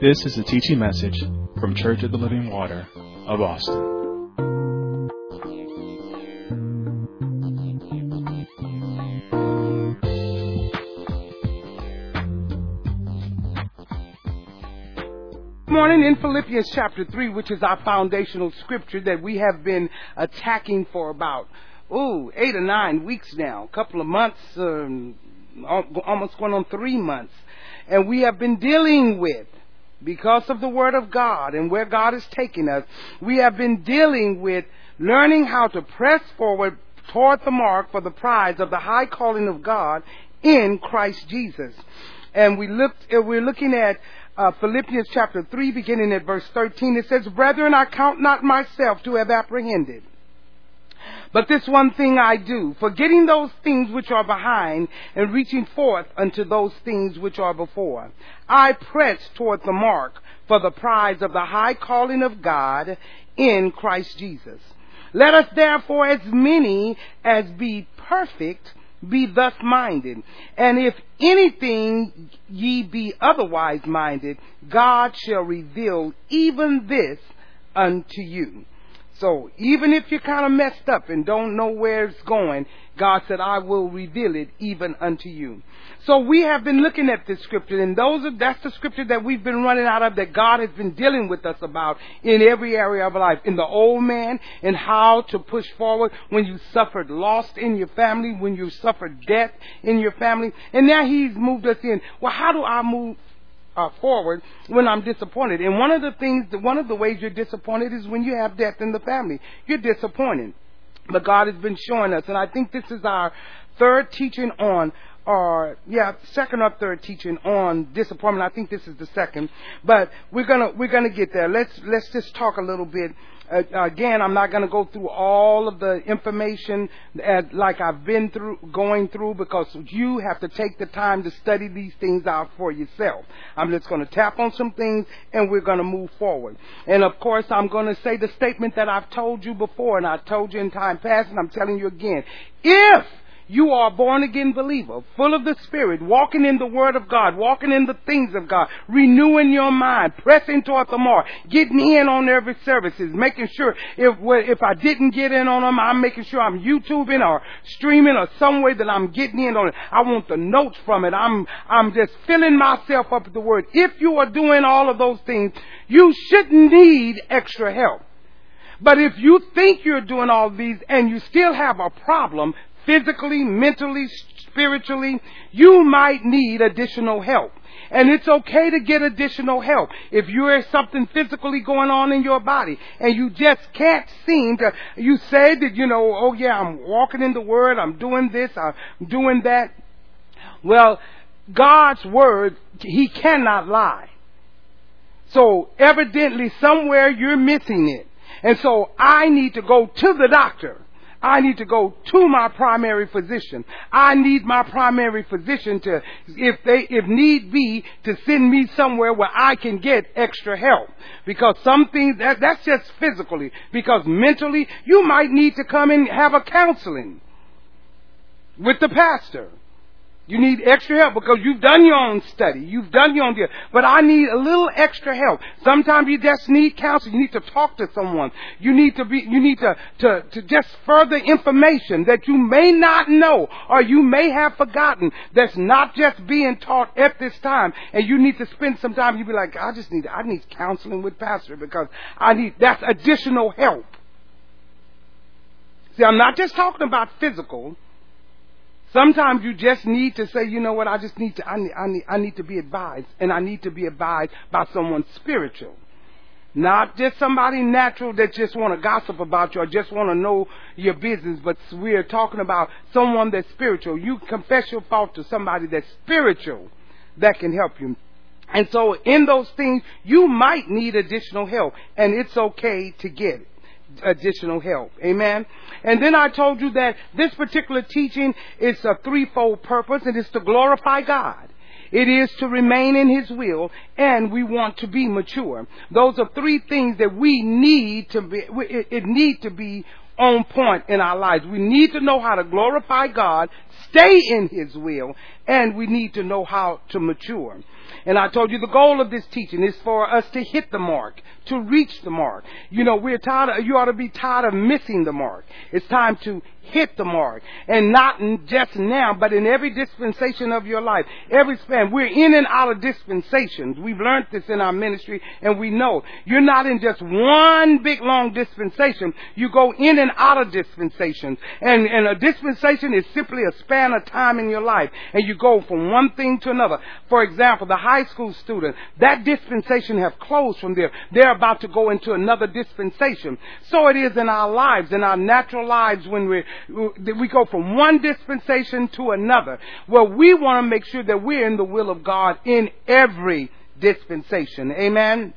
This is a teaching message from Church of the Living Water of Austin. morning in Philippians chapter 3, which is our foundational scripture that we have been attacking for about, ooh, eight or nine weeks now, a couple of months, um, almost going on three months. And we have been dealing with, because of the Word of God and where God is taking us, we have been dealing with learning how to press forward toward the mark for the prize of the high calling of God in Christ Jesus. And we looked, we're looking at uh, Philippians chapter 3, beginning at verse 13, it says, Brethren, I count not myself to have apprehended. But this one thing I do, forgetting those things which are behind and reaching forth unto those things which are before. I press toward the mark for the prize of the high calling of God in Christ Jesus. Let us therefore as many as be perfect be thus minded. And if anything ye be otherwise minded, God shall reveal even this unto you. So even if you're kind of messed up and don't know where it's going, God said, I will reveal it even unto you. So we have been looking at this scripture, and those are, that's the scripture that we've been running out of that God has been dealing with us about in every area of life. In the old man, and how to push forward when you suffered loss in your family, when you suffered death in your family. And now he's moved us in. Well, how do I move uh, forward when I'm disappointed. And one of the things, one of the ways you're disappointed is when you have death in the family. You're disappointed. But God has been showing us, and I think this is our third teaching on or yeah, second or third teaching on disappointment. I think this is the second, but we're gonna we're gonna get there. Let's let's just talk a little bit. Uh, again, I'm not going to go through all of the information at, like I've been through going through because you have to take the time to study these things out for yourself. I'm just going to tap on some things and we're going to move forward. And of course, I'm going to say the statement that I've told you before and I told you in time past and I'm telling you again. If you are a born again believer, full of the Spirit, walking in the Word of God, walking in the things of God, renewing your mind, pressing toward the mark, getting in on every services, making sure if if I didn't get in on them, I'm making sure I'm YouTubing or streaming or some way that I'm getting in on it. I want the notes from it. I'm I'm just filling myself up with the Word. If you are doing all of those things, you shouldn't need extra help. But if you think you're doing all these and you still have a problem, physically, mentally, spiritually, you might need additional help. And it's okay to get additional help. If you're something physically going on in your body and you just can't seem to, you say that, you know, oh yeah, I'm walking in the Word, I'm doing this, I'm doing that. Well, God's Word, He cannot lie. So evidently somewhere you're missing it. And so I need to go to the doctor I need to go to my primary physician. I need my primary physician to, if they, if need be, to send me somewhere where I can get extra help. Because some things, that, that's just physically. Because mentally, you might need to come and have a counseling with the pastor. You need extra help because you've done your own study. You've done your own deal. But I need a little extra help. Sometimes you just need counsel. You need to talk to someone. You need to be, you need to, to, to just further information that you may not know or you may have forgotten that's not just being taught at this time. And you need to spend some time. You'd be like, I just need, I need counseling with pastor because I need, that's additional help. See, I'm not just talking about physical. Sometimes you just need to say, you know what, I just need to, I need, I need, I need to be advised, and I need to be advised by someone spiritual. Not just somebody natural that just want to gossip about you or just want to know your business, but we're talking about someone that's spiritual. You confess your fault to somebody that's spiritual that can help you. And so in those things, you might need additional help, and it's okay to get it additional help. Amen. And then I told you that this particular teaching is a threefold purpose. It is to glorify God. It is to remain in His will, and we want to be mature. Those are three things that we need to be, it, it need to be on point in our lives. We need to know how to glorify God, stay in His will, and we need to know how to mature. And I told you the goal of this teaching is for us to hit the mark, to reach the mark. You know, we're tired of, you ought to be tired of missing the mark. It's time to hit the mark. And not just now, but in every dispensation of your life. Every span. We're in and out of dispensations. We've learned this in our ministry and we know. You're not in just one big long dispensation. You go in and out of dispensations. And, and a dispensation is simply a span of time in your life. And you go from one thing to another. For example, the high school student, that dispensation have closed from there. They're about to go into another dispensation. So it is in our lives, in our natural lives when we're we go from one dispensation to another. Well, we want to make sure that we're in the will of God in every dispensation. Amen.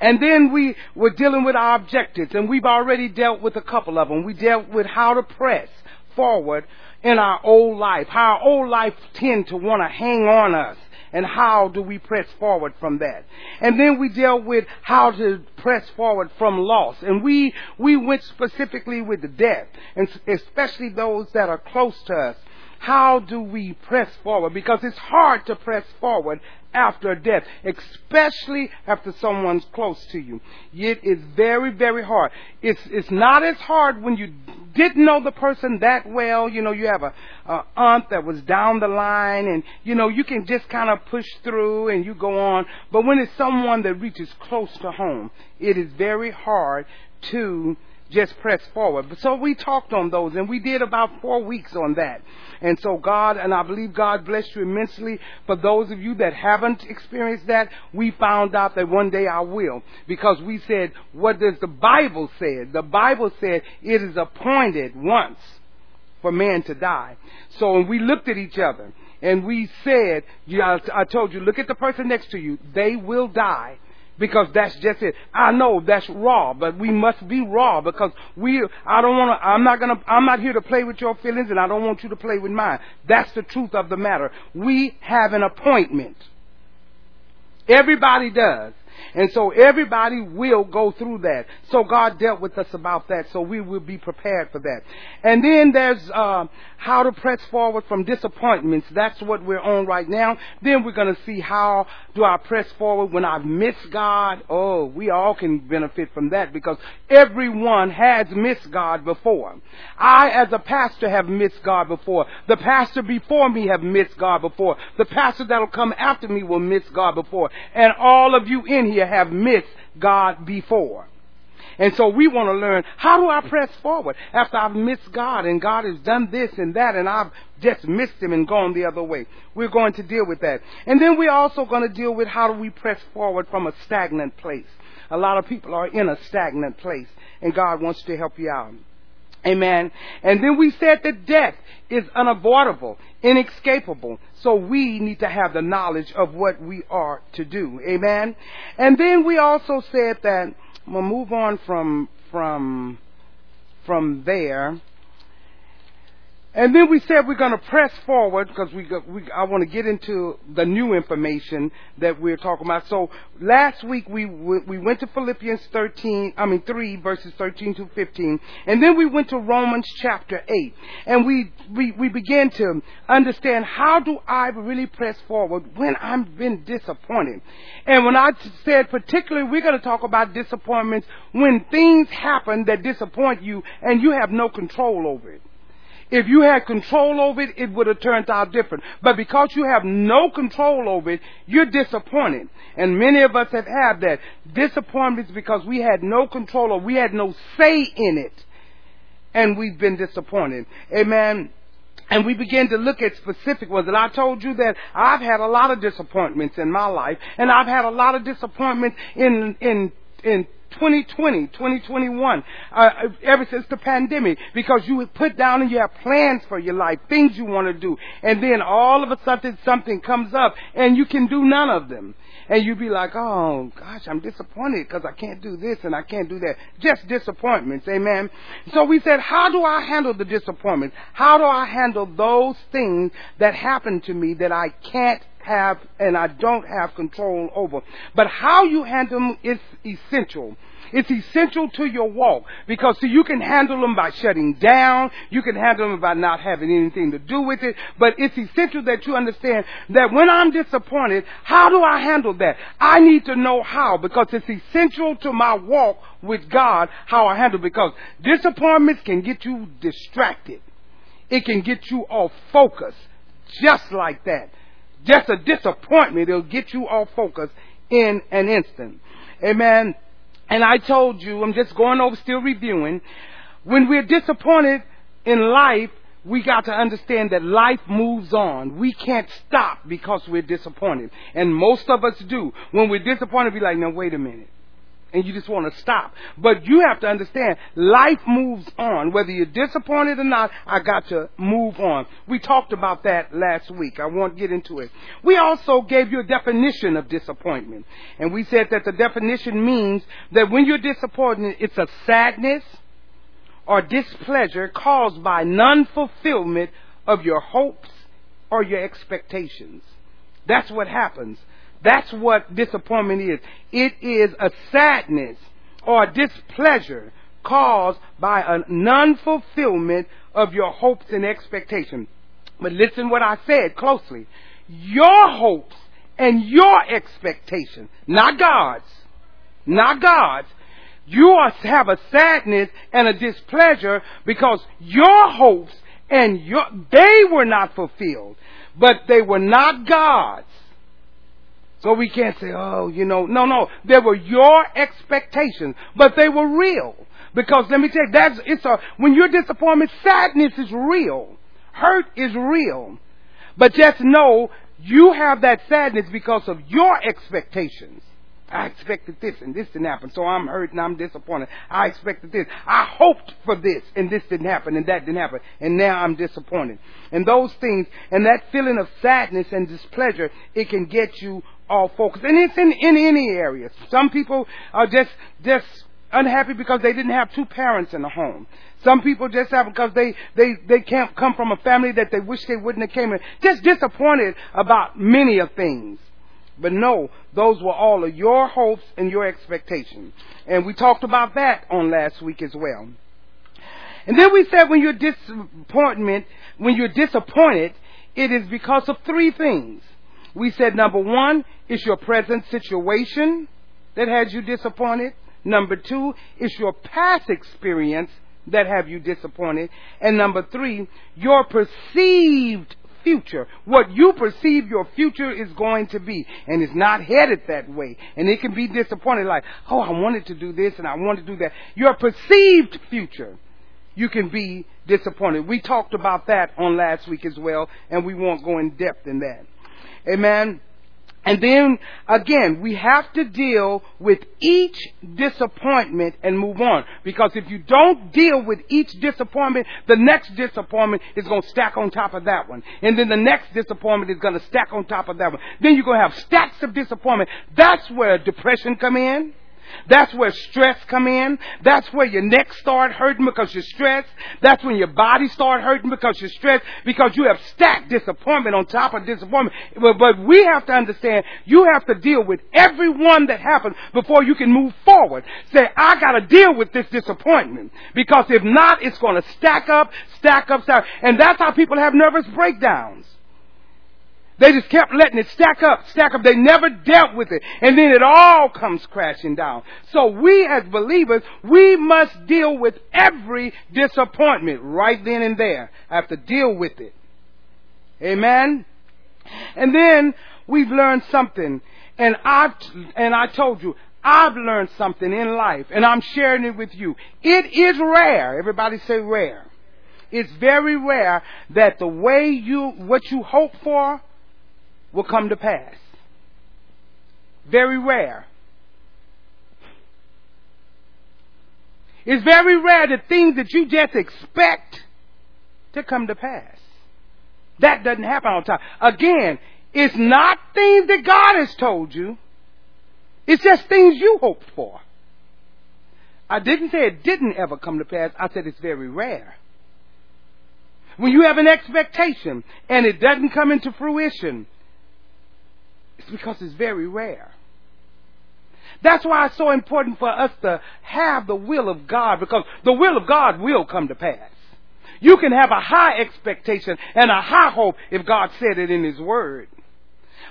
And then we were dealing with our objectives, and we've already dealt with a couple of them. We dealt with how to press forward in our old life, how our old life tend to want to hang on us and how do we press forward from that. And then we dealt with how to press forward from loss. And we, we went specifically with the death, and especially those that are close to us. How do we press forward? Because it's hard to press forward after death, especially after someone's close to you. It is very, very hard. It's, it's not as hard when you didn't know the person that well. You know, you have a, a aunt that was down the line and, you know, you can just kind of push through and you go on. But when it's someone that reaches close to home, it is very hard to just press forward. So we talked on those and we did about four weeks on that. And so God, and I believe God blessed you immensely. For those of you that haven't experienced that, we found out that one day I will. Because we said, what does the Bible say? The Bible said it is appointed once for man to die. So we looked at each other and we said, I told you, look at the person next to you. They will die because that's just it. I know that's raw, but we must be raw because we, I don't want to, I'm not to, I'm not here to play with your feelings and I don't want you to play with mine. That's the truth of the matter. We have an appointment. Everybody does. And so everybody will go through that. So God dealt with us about that, so we will be prepared for that. And then there's uh, how to press forward from disappointments. That's what we're on right now. Then we're going to see how do I press forward when I've missed God. Oh, we all can benefit from that because everyone has missed God before. I, as a pastor, have missed God before. The pastor before me have missed God before. The pastor that'll come after me will miss God before. And all of you in here have missed God before. And so we want to learn how do I press forward after I've missed God and God has done this and that and I've just missed Him and gone the other way. We're going to deal with that. And then we're also going to deal with how do we press forward from a stagnant place. A lot of people are in a stagnant place and God wants to help you out. Amen. And then we said that death is unavoidable, inescapable. So we need to have the knowledge of what we are to do. Amen. And then we also said that gonna move on from from from there. And then we said we're going to press forward because we, we, I want to get into the new information that we're talking about. So last week we we went to Philippians 13, I mean 3 verses 13 to 15, and then we went to Romans chapter 8, and we we we began to understand how do I really press forward when I've been disappointed. And when I said particularly we're going to talk about disappointments when things happen that disappoint you and you have no control over it. If you had control over it, it would have turned out different. But because you have no control over it, you're disappointed. And many of us have had that. Disappointment is because we had no control or we had no say in it. And we've been disappointed. Amen. And we begin to look at specific ones. And I told you that I've had a lot of disappointments in my life. And I've had a lot of disappointments in, in, in 2020, 2021, uh, ever since the pandemic, because you put down and you have plans for your life, things you want to do, and then all of a sudden something comes up and you can do none of them. And you be like, oh gosh, I'm disappointed because I can't do this and I can't do that. Just disappointments, amen. So we said, how do I handle the disappointments? How do I handle those things that happen to me that I can't have and I don't have control over. But how you handle them is essential. It's essential to your walk because see, you can handle them by shutting down. You can handle them by not having anything to do with it. But it's essential that you understand that when I'm disappointed, how do I handle that? I need to know how because it's essential to my walk with God how I handle because disappointments can get you distracted. It can get you off focus just like that. Just a disappointment, it'll get you off focus in an instant. Amen. And I told you, I'm just going over, still reviewing. When we're disappointed in life, we got to understand that life moves on. We can't stop because we're disappointed. And most of us do. When we're disappointed, we like, now wait a minute and you just want to stop. But you have to understand, life moves on. Whether you're disappointed or not, I got to move on. We talked about that last week. I won't get into it. We also gave you a definition of disappointment. And we said that the definition means that when you're disappointed, it's a sadness or displeasure caused by non-fulfillment of your hopes or your expectations. That's what happens. That's what disappointment is. It is a sadness or displeasure caused by a non-fulfillment of your hopes and expectations. But listen what I said closely. Your hopes and your expectations, not God's, not God's, you have a sadness and a displeasure because your hopes and your, they were not fulfilled, but they were not God's. So we can't say, oh, you know, no, no. They were your expectations, but they were real. Because let me tell you, that's, it's a, when you're disappointed, sadness is real. Hurt is real. But just know, you have that sadness because of your expectations. I expected this and this didn't happen, so I'm hurt and I'm disappointed. I expected this. I hoped for this and this didn't happen and that didn't happen, and now I'm disappointed. And those things and that feeling of sadness and displeasure, it can get you all focused. And it's in, in any area. Some people are just, just unhappy because they didn't have two parents in the home. Some people just have because they, they, they can't come from a family that they wish they wouldn't have came in. Just disappointed about many of things. But no, those were all of your hopes and your expectations. And we talked about that on last week as well. And then we said when you're disappointment, when you're disappointed, it is because of three things. We said number one, it's your present situation that has you disappointed. Number two, it's your past experience that have you disappointed. And number three, your perceived future. What you perceive your future is going to be. And it's not headed that way. And it can be disappointed like, oh, I wanted to do this and I wanted to do that. Your perceived future, you can be disappointed. We talked about that on last week as well, and we won't go in depth in that. Amen. And then again, we have to deal with each disappointment and move on. Because if you don't deal with each disappointment, the next disappointment is going to stack on top of that one. And then the next disappointment is going to stack on top of that one. Then you're going to have stacks of disappointment. That's where depression come in. That's where stress come in. That's where your neck start hurting because you're stressed. That's when your body start hurting because you're stressed because you have stacked disappointment on top of disappointment. But, but we have to understand you have to deal with every one that happens before you can move forward. Say, I gotta deal with this disappointment because if not, it's gonna stack up, stack up, stack up. And that's how people have nervous breakdowns. They just kept letting it stack up, stack up. They never dealt with it. And then it all comes crashing down. So we as believers, we must deal with every disappointment right then and there. I have to deal with it. Amen? And then we've learned something. And I've, and I told you, I've learned something in life and I'm sharing it with you. It is rare. Everybody say rare. It's very rare that the way you, what you hope for, will come to pass. Very rare. It's very rare the things that you just expect to come to pass. That doesn't happen all the time. Again, it's not things that God has told you. It's just things you hoped for. I didn't say it didn't ever come to pass. I said it's very rare. When you have an expectation and it doesn't come into fruition, because it's very rare. That's why it's so important for us to have the will of God because the will of God will come to pass. You can have a high expectation and a high hope if God said it in His Word.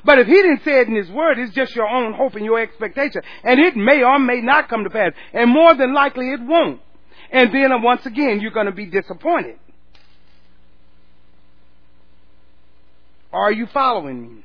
But if He didn't say it in His Word, it's just your own hope and your expectation. And it may or may not come to pass. And more than likely it won't. And then uh, once again, you're going to be disappointed. Are you following me?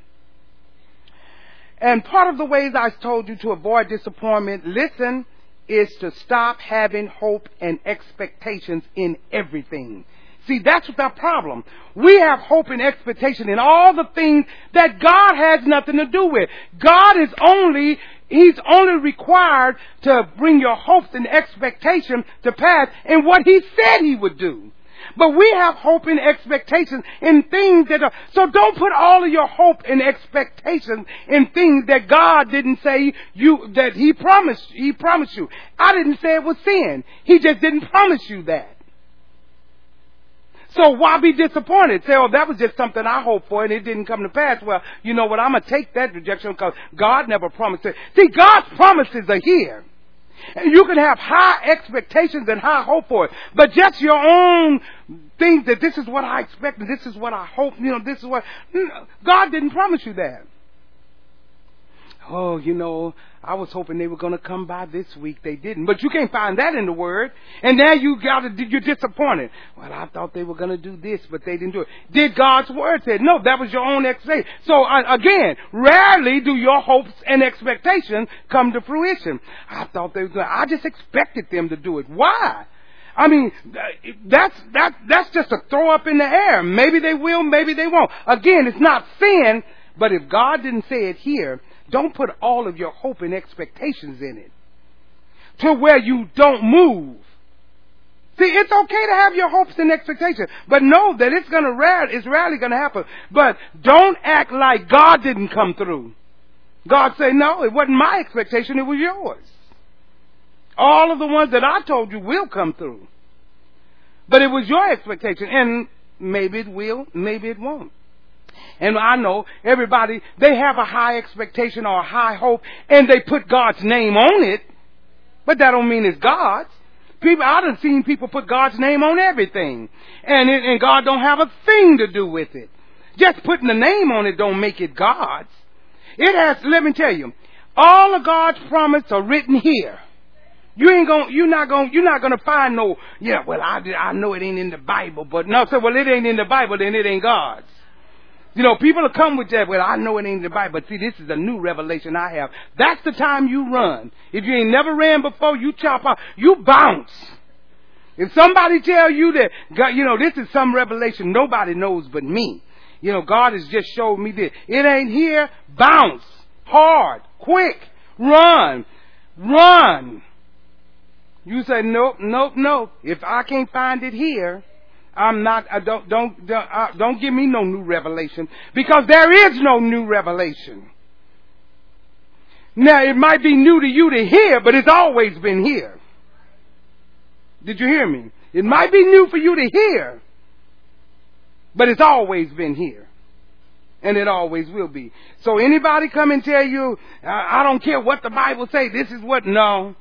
And part of the ways I told you to avoid disappointment, listen, is to stop having hope and expectations in everything. See, that's the problem. We have hope and expectation in all the things that God has nothing to do with. God is only, He's only required to bring your hopes and expectation to pass in what He said He would do. But we have hope and expectations in things that are, so don't put all of your hope and expectations in things that God didn't say you, that He promised, He promised you. I didn't say it was sin. He just didn't promise you that. So why be disappointed? Say, oh, that was just something I hoped for and it didn't come to pass. Well, you know what? I'm going to take that rejection because God never promised it. See, God's promises are here. You can have high expectations and high hope for it, but just your own things that this is what I expect and this is what I hope, you know, this is what, God didn't promise you that. Oh, you know, I was hoping they were going to come by this week. They didn't. But you can't find that in the Word. And now you got to, you're disappointed. Well, I thought they were going to do this, but they didn't do it. Did God's Word say No, that was your own expectation. So uh, again, rarely do your hopes and expectations come to fruition. I thought they were going I just expected them to do it. Why? I mean, that's, that, that's just a throw up in the air. Maybe they will, maybe they won't. Again, it's not sin, but if God didn't say it here, don't put all of your hope and expectations in it to where you don't move. See, it's okay to have your hopes and expectations, but know that it's gonna rare, it's rarely gonna happen. But don't act like God didn't come through. God said, no, it wasn't my expectation, it was yours. All of the ones that I told you will come through. But it was your expectation, and maybe it will, maybe it won't. And I know everybody, they have a high expectation or a high hope and they put God's name on it. But that don't mean it's God's. People, I've done seen people put God's name on everything. And, it, and God don't have a thing to do with it. Just putting the name on it don't make it God's. It has, let me tell you, all of God's promises are written here. You ain't gonna, you're not gonna, you're not gonna find no, yeah, well, I, I know it ain't in the Bible, but no, so, well, it ain't in the Bible, then it ain't God's. You know, people will come with that, well, I know it ain't in the Bible, but see, this is a new revelation I have. That's the time you run. If you ain't never ran before, you chop out, you bounce. If somebody tell you that, God, you know, this is some revelation nobody knows but me. You know, God has just showed me this. It ain't here, bounce. Hard, quick, run, run. You say, nope, nope, nope. If I can't find it here, I'm not, I don't, don't, don't, uh, don't give me no new revelation because there is no new revelation. Now, it might be new to you to hear, but it's always been here. Did you hear me? It might be new for you to hear, but it's always been here. And it always will be. So anybody come and tell you, I don't care what the Bible say, this is what, no.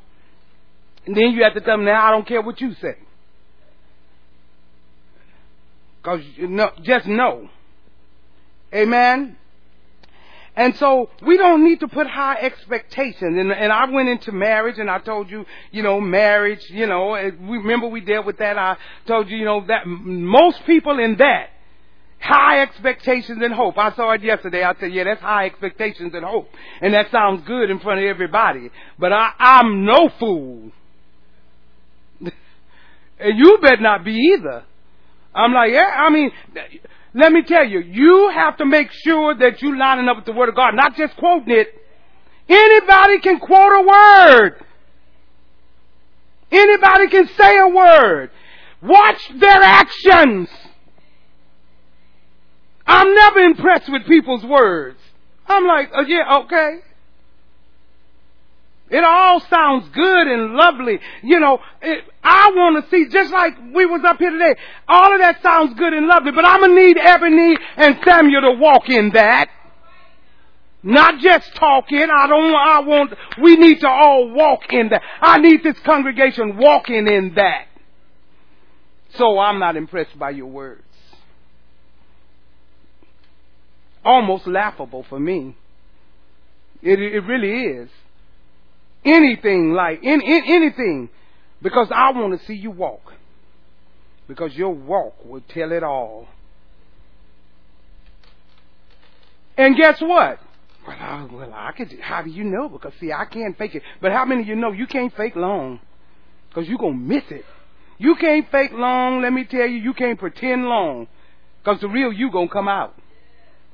And then you have to tell them, now I don't care what you say. Cause you know, just know. Amen. And so we don't need to put high expectations. And, and I went into marriage and I told you, you know, marriage, you know, remember we dealt with that. I told you, you know, that most people in that high expectations and hope. I saw it yesterday. I said, yeah, that's high expectations and hope. And that sounds good in front of everybody. But I, I'm no fool. and you better not be either. I'm like, yeah, I mean, let me tell you, you have to make sure that you're lining up with the Word of God, not just quoting it. Anybody can quote a word. Anybody can say a word. Watch their actions. I'm never impressed with people's words. I'm like, oh, yeah, okay. It all sounds good and lovely. You know, it, I want to see, just like we was up here today, all of that sounds good and lovely, but I'm going to need Ebony and Samuel to walk in that. Not just talking. I don't, I want, we need to all walk in that. I need this congregation walking in that. So I'm not impressed by your words. Almost laughable for me. It, it really is. Anything like, in, in, anything. Because I want to see you walk. Because your walk will tell it all. And guess what? Well, I, well, I could. How do you know? Because see, I can't fake it. But how many of you know you can't fake long? Because you're gonna miss it. You can't fake long. Let me tell you, you can't pretend long. Because the real you gonna come out.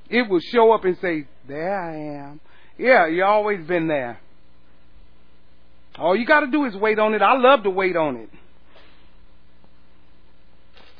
It will show up and say, "There I am." Yeah, you always been there. All you got to do is wait on it. I love to wait on it.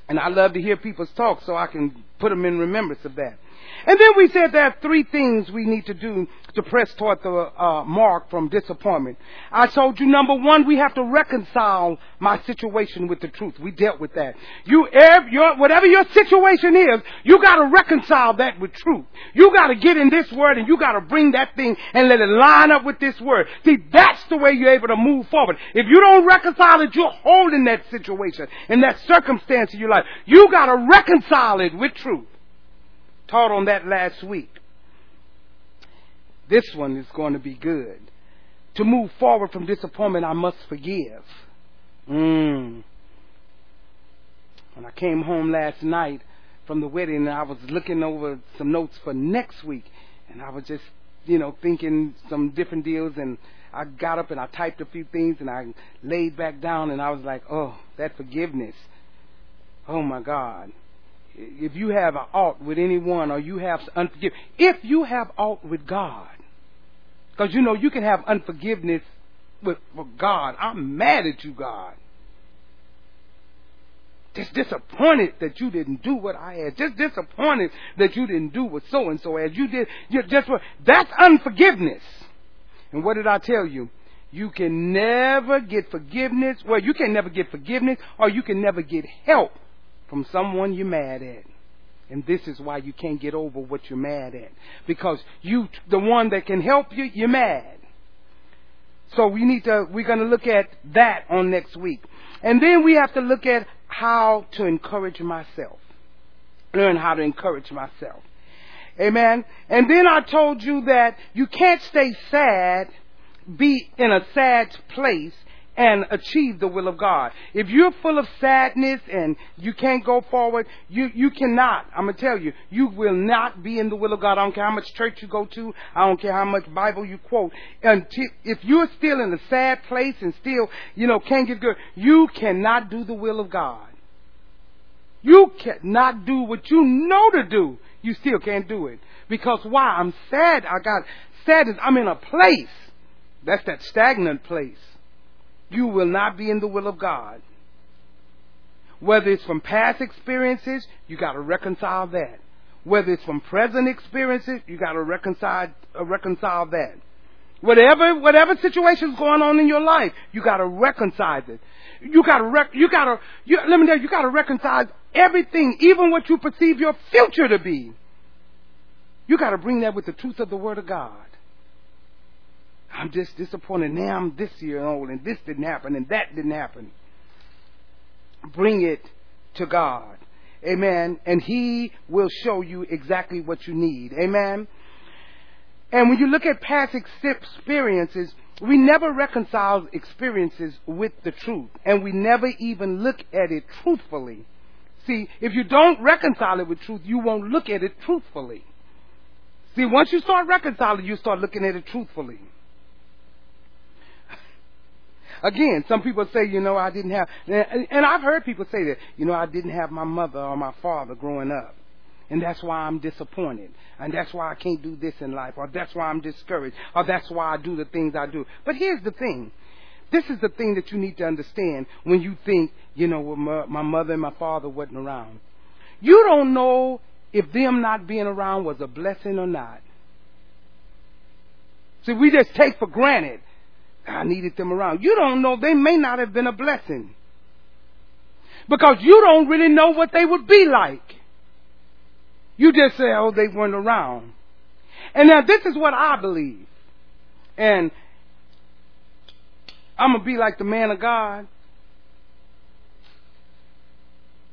And I love to hear people's talk so I can put them in remembrance of that. And then we said there are three things we need to do to press toward the uh, mark from disappointment. I told you number one, we have to reconcile my situation with the truth. We dealt with that. You, your, whatever your situation is, you got to reconcile that with truth. You got to get in this word and you got to bring that thing and let it line up with this word. See, that's the way you're able to move forward. If you don't reconcile it, you're holding that situation and that circumstance in your life. You got to reconcile it with truth taught on that last week. This one is going to be good. To move forward from disappointment, I must forgive. Mm. When I came home last night from the wedding, I was looking over some notes for next week, and I was just, you know, thinking some different deals, and I got up and I typed a few things, and I laid back down, and I was like, oh, that forgiveness. Oh my God if you have an ought with anyone or you have unforgiveness, if you have ought with God, because you know you can have unforgiveness with, with God. I'm mad at you, God. Just disappointed that you didn't do what I had. Just disappointed that you didn't do what so and so as you did. You just that's unforgiveness. And what did I tell you? You can never get forgiveness. Well, you can never get forgiveness, or you can never get help from someone you're mad at. And this is why you can't get over what you're mad at. Because you, the one that can help you, you're mad. So we need to, we're going to look at that on next week. And then we have to look at how to encourage myself. Learn how to encourage myself. Amen. And then I told you that you can't stay sad, be in a sad place, and achieve the will of God. If you're full of sadness and you can't go forward, you, you cannot. I'm going to tell you, you will not be in the will of God. I don't care how much church you go to. I don't care how much Bible you quote. And if you're still in a sad place and still, you know, can't get good, you cannot do the will of God. You cannot do what you know to do. You still can't do it. Because why? I'm sad. I got sadness. I'm in a place. That's that stagnant place you will not be in the will of God. Whether it's from past experiences, you got to reconcile that. Whether it's from present experiences, you got to reconcile uh, reconcile that. Whatever whatever situation's going on in your life, you got to reconcile it. You got to rec- you got to you, let me tell you, you got to reconcile everything, even what you perceive your future to be. You got to bring that with the truth of the Word of God. I'm just disappointed. Now I'm this year old and this didn't happen and that didn't happen. Bring it to God. Amen. And He will show you exactly what you need. Amen. And when you look at past experiences, we never reconcile experiences with the truth. And we never even look at it truthfully. See, if you don't reconcile it with truth, you won't look at it truthfully. See, once you start reconciling, you start looking at it truthfully. Again, some people say, you know, I didn't have, and I've heard people say that, you know, I didn't have my mother or my father growing up. And that's why I'm disappointed. And that's why I can't do this in life. Or that's why I'm discouraged. Or that's why I do the things I do. But here's the thing. This is the thing that you need to understand when you think, you know, my, my mother and my father wasn't around. You don't know if them not being around was a blessing or not. See, we just take for granted I needed them around. You don't know, they may not have been a blessing. Because you don't really know what they would be like. You just say, oh, they weren't around. And now this is what I believe. And I'm going to be like the man of God.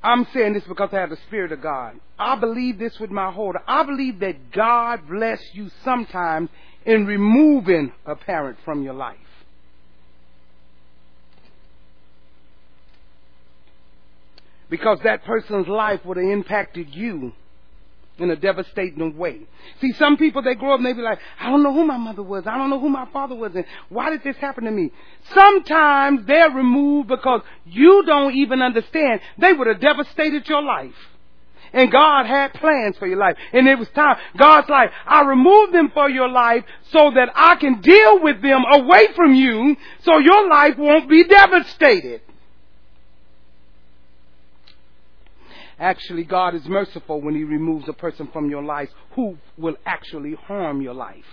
I'm saying this because I have the Spirit of God. I believe this with my whole heart. I believe that God bless you sometimes in removing a parent from your life. Because that person's life would have impacted you in a devastating way. See, some people, they grow up and they be like, I don't know who my mother was. I don't know who my father was. And why did this happen to me? Sometimes they're removed because you don't even understand. They would have devastated your life. And God had plans for your life. And it was time. God's like, I removed them for your life so that I can deal with them away from you so your life won't be devastated. Actually, God is merciful when He removes a person from your life who will actually harm your life.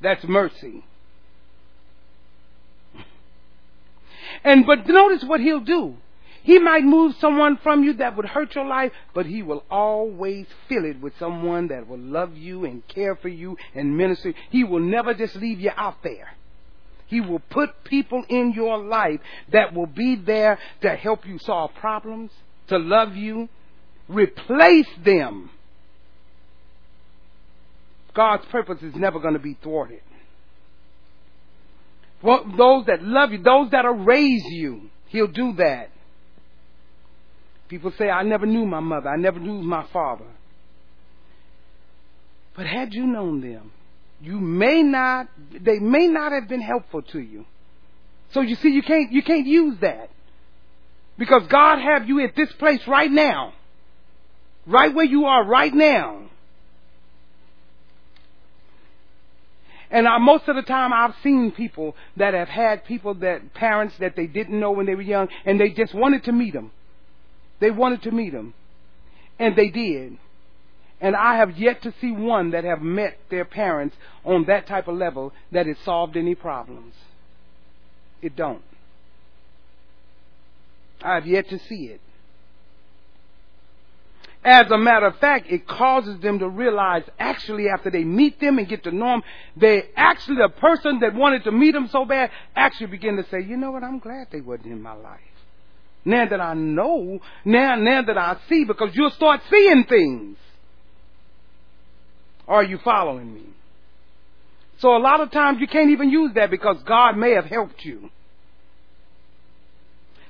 That's mercy. And, but notice what He'll do. He might move someone from you that would hurt your life, but He will always fill it with someone that will love you and care for you and minister. He will never just leave you out there. He will put people in your life that will be there to help you solve problems, to love you, replace them. God's purpose is never going to be thwarted. Well, those that love you, those that will raise you, He'll do that. People say, I never knew my mother, I never knew my father. But had you known them, you may not, they may not have been helpful to you. So you see, you can't, you can't use that. Because God have you at this place right now. Right where you are right now. And I, most of the time I've seen people that have had people that, parents that they didn't know when they were young and they just wanted to meet them. They wanted to meet them. And they did. And I have yet to see one that have met their parents on that type of level that it solved any problems. It don't. I have yet to see it. As a matter of fact, it causes them to realize actually after they meet them and get to know them, they actually, the person that wanted to meet them so bad actually begin to say, you know what, I'm glad they wasn't in my life. Now that I know, now, now that I see, because you'll start seeing things. Are you following me? So a lot of times you can't even use that because God may have helped you.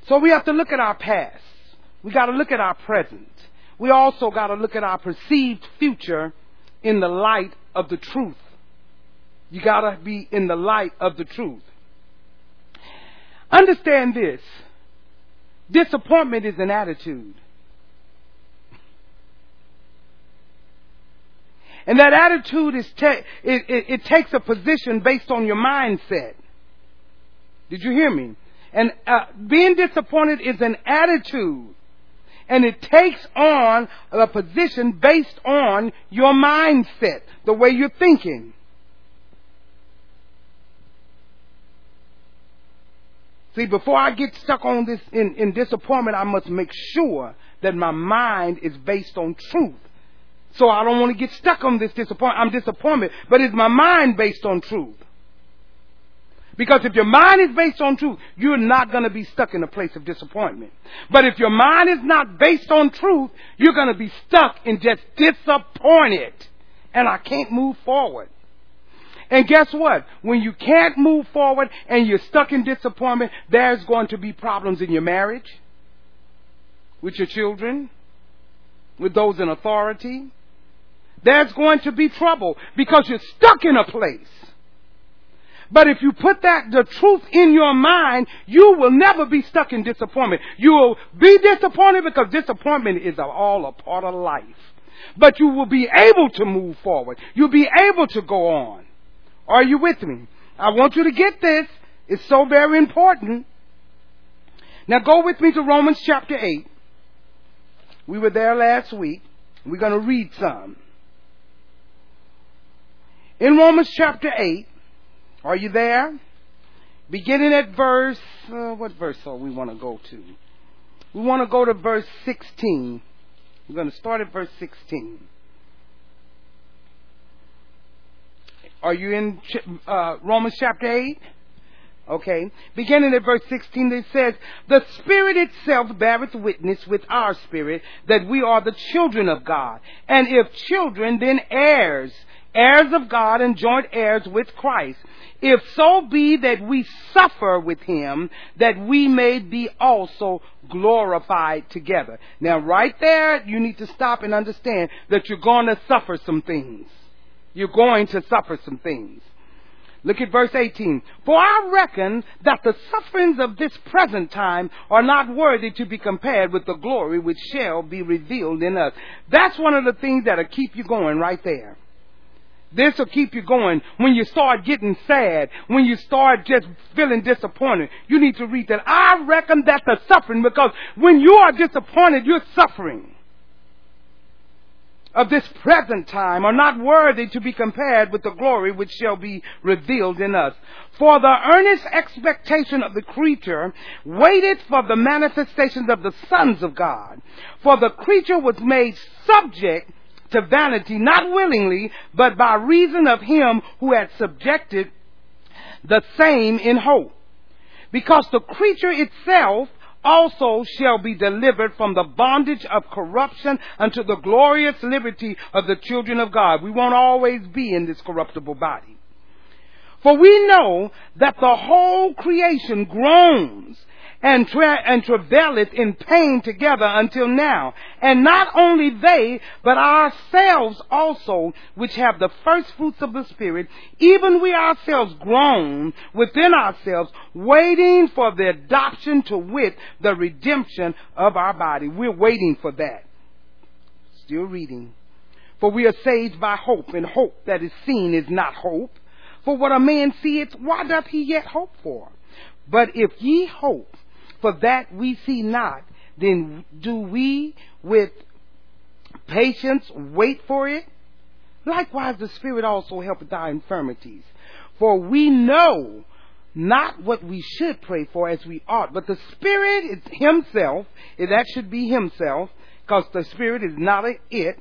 So we have to look at our past. We got to look at our present. We also got to look at our perceived future in the light of the truth. You got to be in the light of the truth. Understand this. Disappointment is an attitude. And that attitude is it, it, it takes a position based on your mindset. Did you hear me? And uh, being disappointed is an attitude. And it takes on a position based on your mindset, the way you're thinking. See, before I get stuck on this in, in disappointment, I must make sure that my mind is based on truth. So I don't want to get stuck on this disappointment. I'm disappointed, but is my mind based on truth? Because if your mind is based on truth, you're not going to be stuck in a place of disappointment. But if your mind is not based on truth, you're going to be stuck in just disappointed. And I can't move forward. And guess what? When you can't move forward and you're stuck in disappointment, there's going to be problems in your marriage, with your children, with those in authority. There's going to be trouble because you're stuck in a place. But if you put that, the truth in your mind, you will never be stuck in disappointment. You will be disappointed because disappointment is all a part of life. But you will be able to move forward. You'll be able to go on. Are you with me? I want you to get this. It's so very important. Now go with me to Romans chapter 8. We were there last week. We're going to read some. In Romans chapter 8, are you there? Beginning at verse, uh, what verse are we want to go to? We want to go to verse 16. We're going to start at verse 16. Are you in uh, Romans chapter 8? Okay. Beginning at verse 16, it says, The Spirit itself beareth witness with our spirit that we are the children of God. And if children, then heirs, heirs of God and joint heirs with Christ. If so be that we suffer with him, that we may be also glorified together. Now, right there, you need to stop and understand that you're going to suffer some things. You're going to suffer some things. Look at verse 18. For I reckon that the sufferings of this present time are not worthy to be compared with the glory which shall be revealed in us. That's one of the things that'll keep you going right there. This will keep you going when you start getting sad, when you start just feeling disappointed. You need to read that. I reckon that the suffering, because when you are disappointed, you're suffering of this present time are not worthy to be compared with the glory which shall be revealed in us. For the earnest expectation of the creature waited for the manifestations of the sons of God. For the creature was made subject to vanity, not willingly, but by reason of him who had subjected the same in hope. Because the creature itself also shall be delivered from the bondage of corruption unto the glorious liberty of the children of God. We won't always be in this corruptible body. For we know that the whole creation groans and, tra- and travaileth in pain together until now. And not only they, but ourselves also, which have the first fruits of the Spirit, even we ourselves groan within ourselves, waiting for the adoption to wit, the redemption of our body. We're waiting for that. Still reading. For we are saved by hope, and hope that is seen is not hope. For what a man seeth, why doth he yet hope for? But if ye hope for that we see not, then do we with patience wait for it? Likewise, the Spirit also helpeth our infirmities. For we know not what we should pray for as we ought, but the Spirit is Himself, and that should be Himself, because the Spirit is not a it,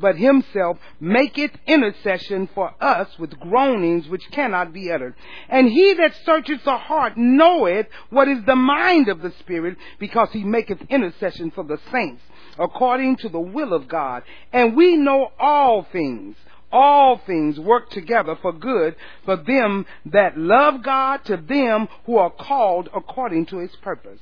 but himself maketh intercession for us with groanings which cannot be uttered. And he that searcheth the heart knoweth what is the mind of the Spirit, because he maketh intercession for the saints, according to the will of God. And we know all things all things work together for good for them that love God, to them who are called according to his purpose.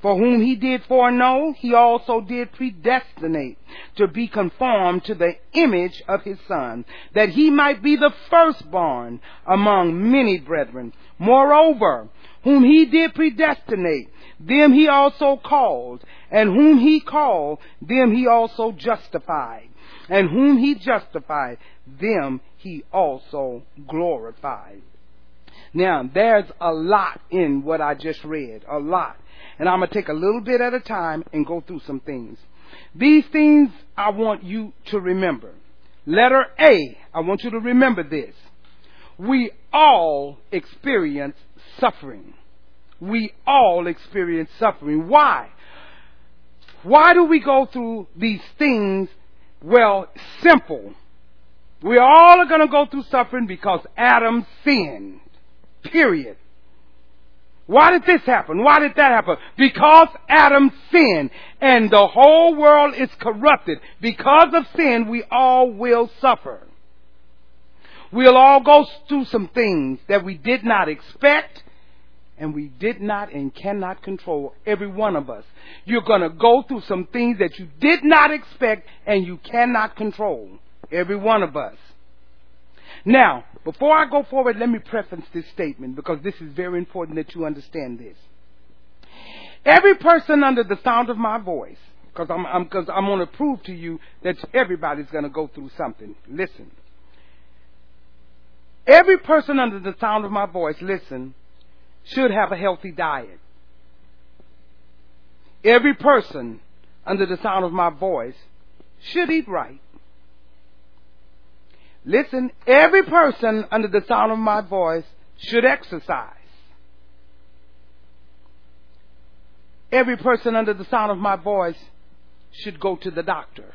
For whom he did foreknow, he also did predestinate to be conformed to the image of his son, that he might be the firstborn among many brethren. Moreover, whom he did predestinate, them he also called, and whom he called, them he also justified, and whom he justified, them he also glorified. Now, there's a lot in what I just read, a lot. And I'm going to take a little bit at a time and go through some things. These things I want you to remember. Letter A, I want you to remember this. We all experience suffering. We all experience suffering. Why? Why do we go through these things? Well, simple. We all are going to go through suffering because Adam sinned. Period. Why did this happen? Why did that happen? Because Adam sinned and the whole world is corrupted. Because of sin, we all will suffer. We'll all go through some things that we did not expect and we did not and cannot control. Every one of us. You're going to go through some things that you did not expect and you cannot control. Every one of us. Now, before I go forward, let me preface this statement because this is very important that you understand this. Every person under the sound of my voice, because I'm, I'm, cause I'm going to prove to you that everybody's going to go through something. Listen. Every person under the sound of my voice, listen, should have a healthy diet. Every person under the sound of my voice should eat right. Listen, every person under the sound of my voice should exercise. Every person under the sound of my voice should go to the doctor.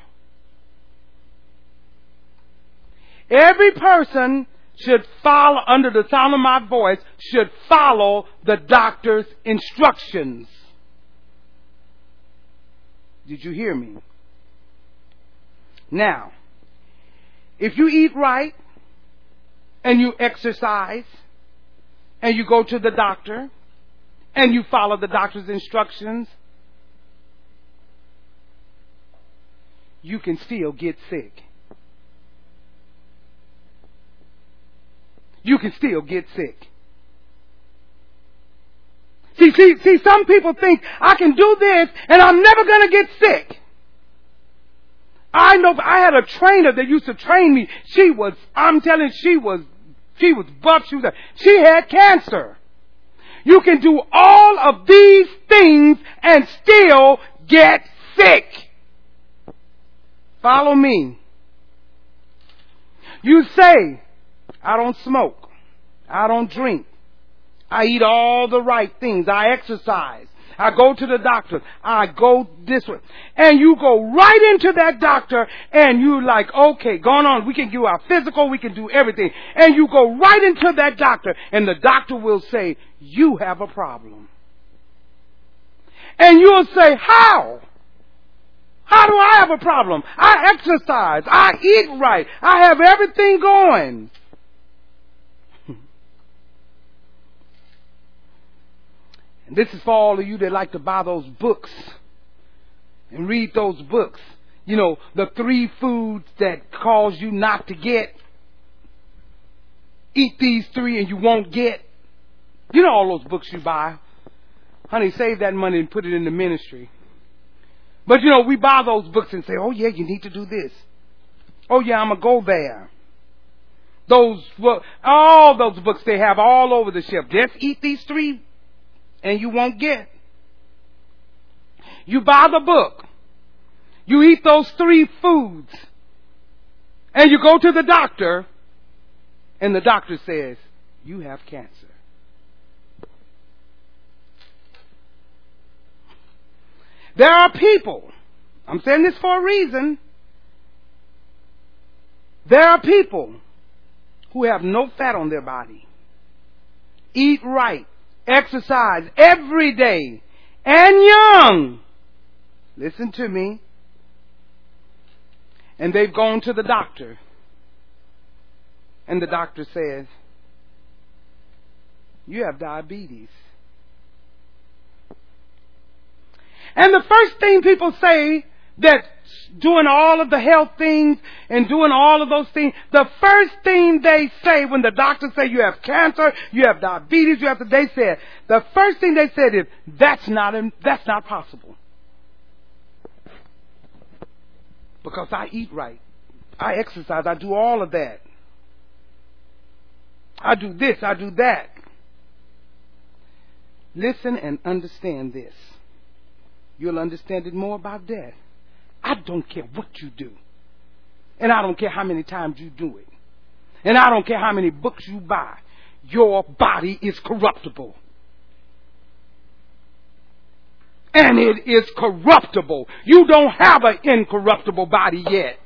Every person should follow, under the sound of my voice, should follow the doctor's instructions. Did you hear me? Now, if you eat right and you exercise and you go to the doctor and you follow the doctor's instructions, you can still get sick. You can still get sick. See, see, see, some people think I can do this and I'm never gonna get sick. I know, I had a trainer that used to train me. She was, I'm telling she was, she was buff. She was, she had cancer. You can do all of these things and still get sick. Follow me. You say, I don't smoke. I don't drink. I eat all the right things. I exercise. I go to the doctor. I go this way. And you go right into that doctor and you like, okay, going on. We can do our physical. We can do everything. And you go right into that doctor and the doctor will say, you have a problem. And you'll say, how? How do I have a problem? I exercise. I eat right. I have everything going. And this is for all of you that like to buy those books and read those books. You know, the three foods that cause you not to get. Eat these three and you won't get. You know all those books you buy. Honey, save that money and put it in the ministry. But you know, we buy those books and say, oh yeah, you need to do this. Oh yeah, I'm gonna go there. Those, well, all those books they have all over the shelf. Just eat these three and you won't get. You buy the book. You eat those three foods. And you go to the doctor and the doctor says, you have cancer. There are people, I'm saying this for a reason, there are people who have no fat on their body, eat right, exercise every day, and young. Listen to me. And they've gone to the doctor. And the doctor says, You have diabetes. And the first thing people say that doing all of the health things and doing all of those things, the first thing they say when the doctors say you have cancer, you have diabetes, you have to, they said, the first thing they said is, that's not, that's not possible. Because I eat right. I exercise. I do all of that. I do this. I do that. Listen and understand this. You'll understand it more about death. I don't care what you do. And I don't care how many times you do it. And I don't care how many books you buy. Your body is corruptible. And it is corruptible. You don't have an incorruptible body yet.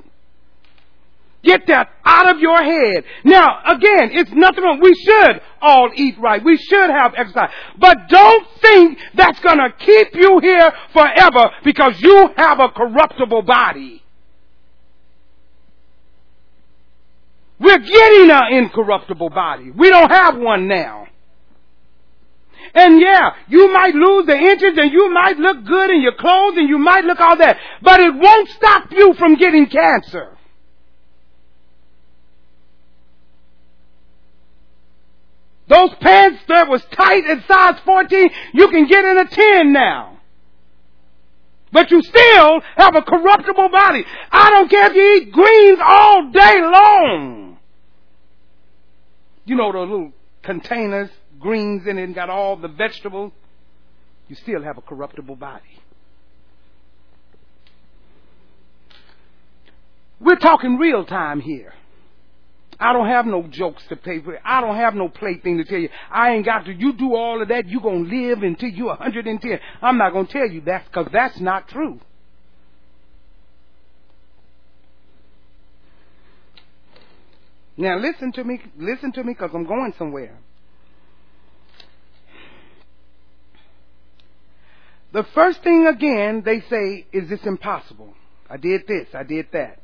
Get that out of your head. Now, again, it's nothing wrong. We should all eat right. We should have exercise. But don't think that's gonna keep you here forever because you have a corruptible body. We're getting an incorruptible body. We don't have one now. And yeah, you might lose the inches and you might look good in your clothes and you might look all that, but it won't stop you from getting cancer. Those pants that was tight at size 14, you can get in a 10 now. But you still have a corruptible body. I don't care if you eat greens all day long. You know those little containers, greens in it, and got all the vegetables. You still have a corruptible body. We're talking real time here. I don't have no jokes to pay for. I don't have no plaything to tell you. I ain't got to. You do all of that. You gonna live until you're 110. I'm not gonna tell you that because that's not true. Now listen to me, listen to me because I'm going somewhere. The first thing again they say is this impossible. I did this, I did that.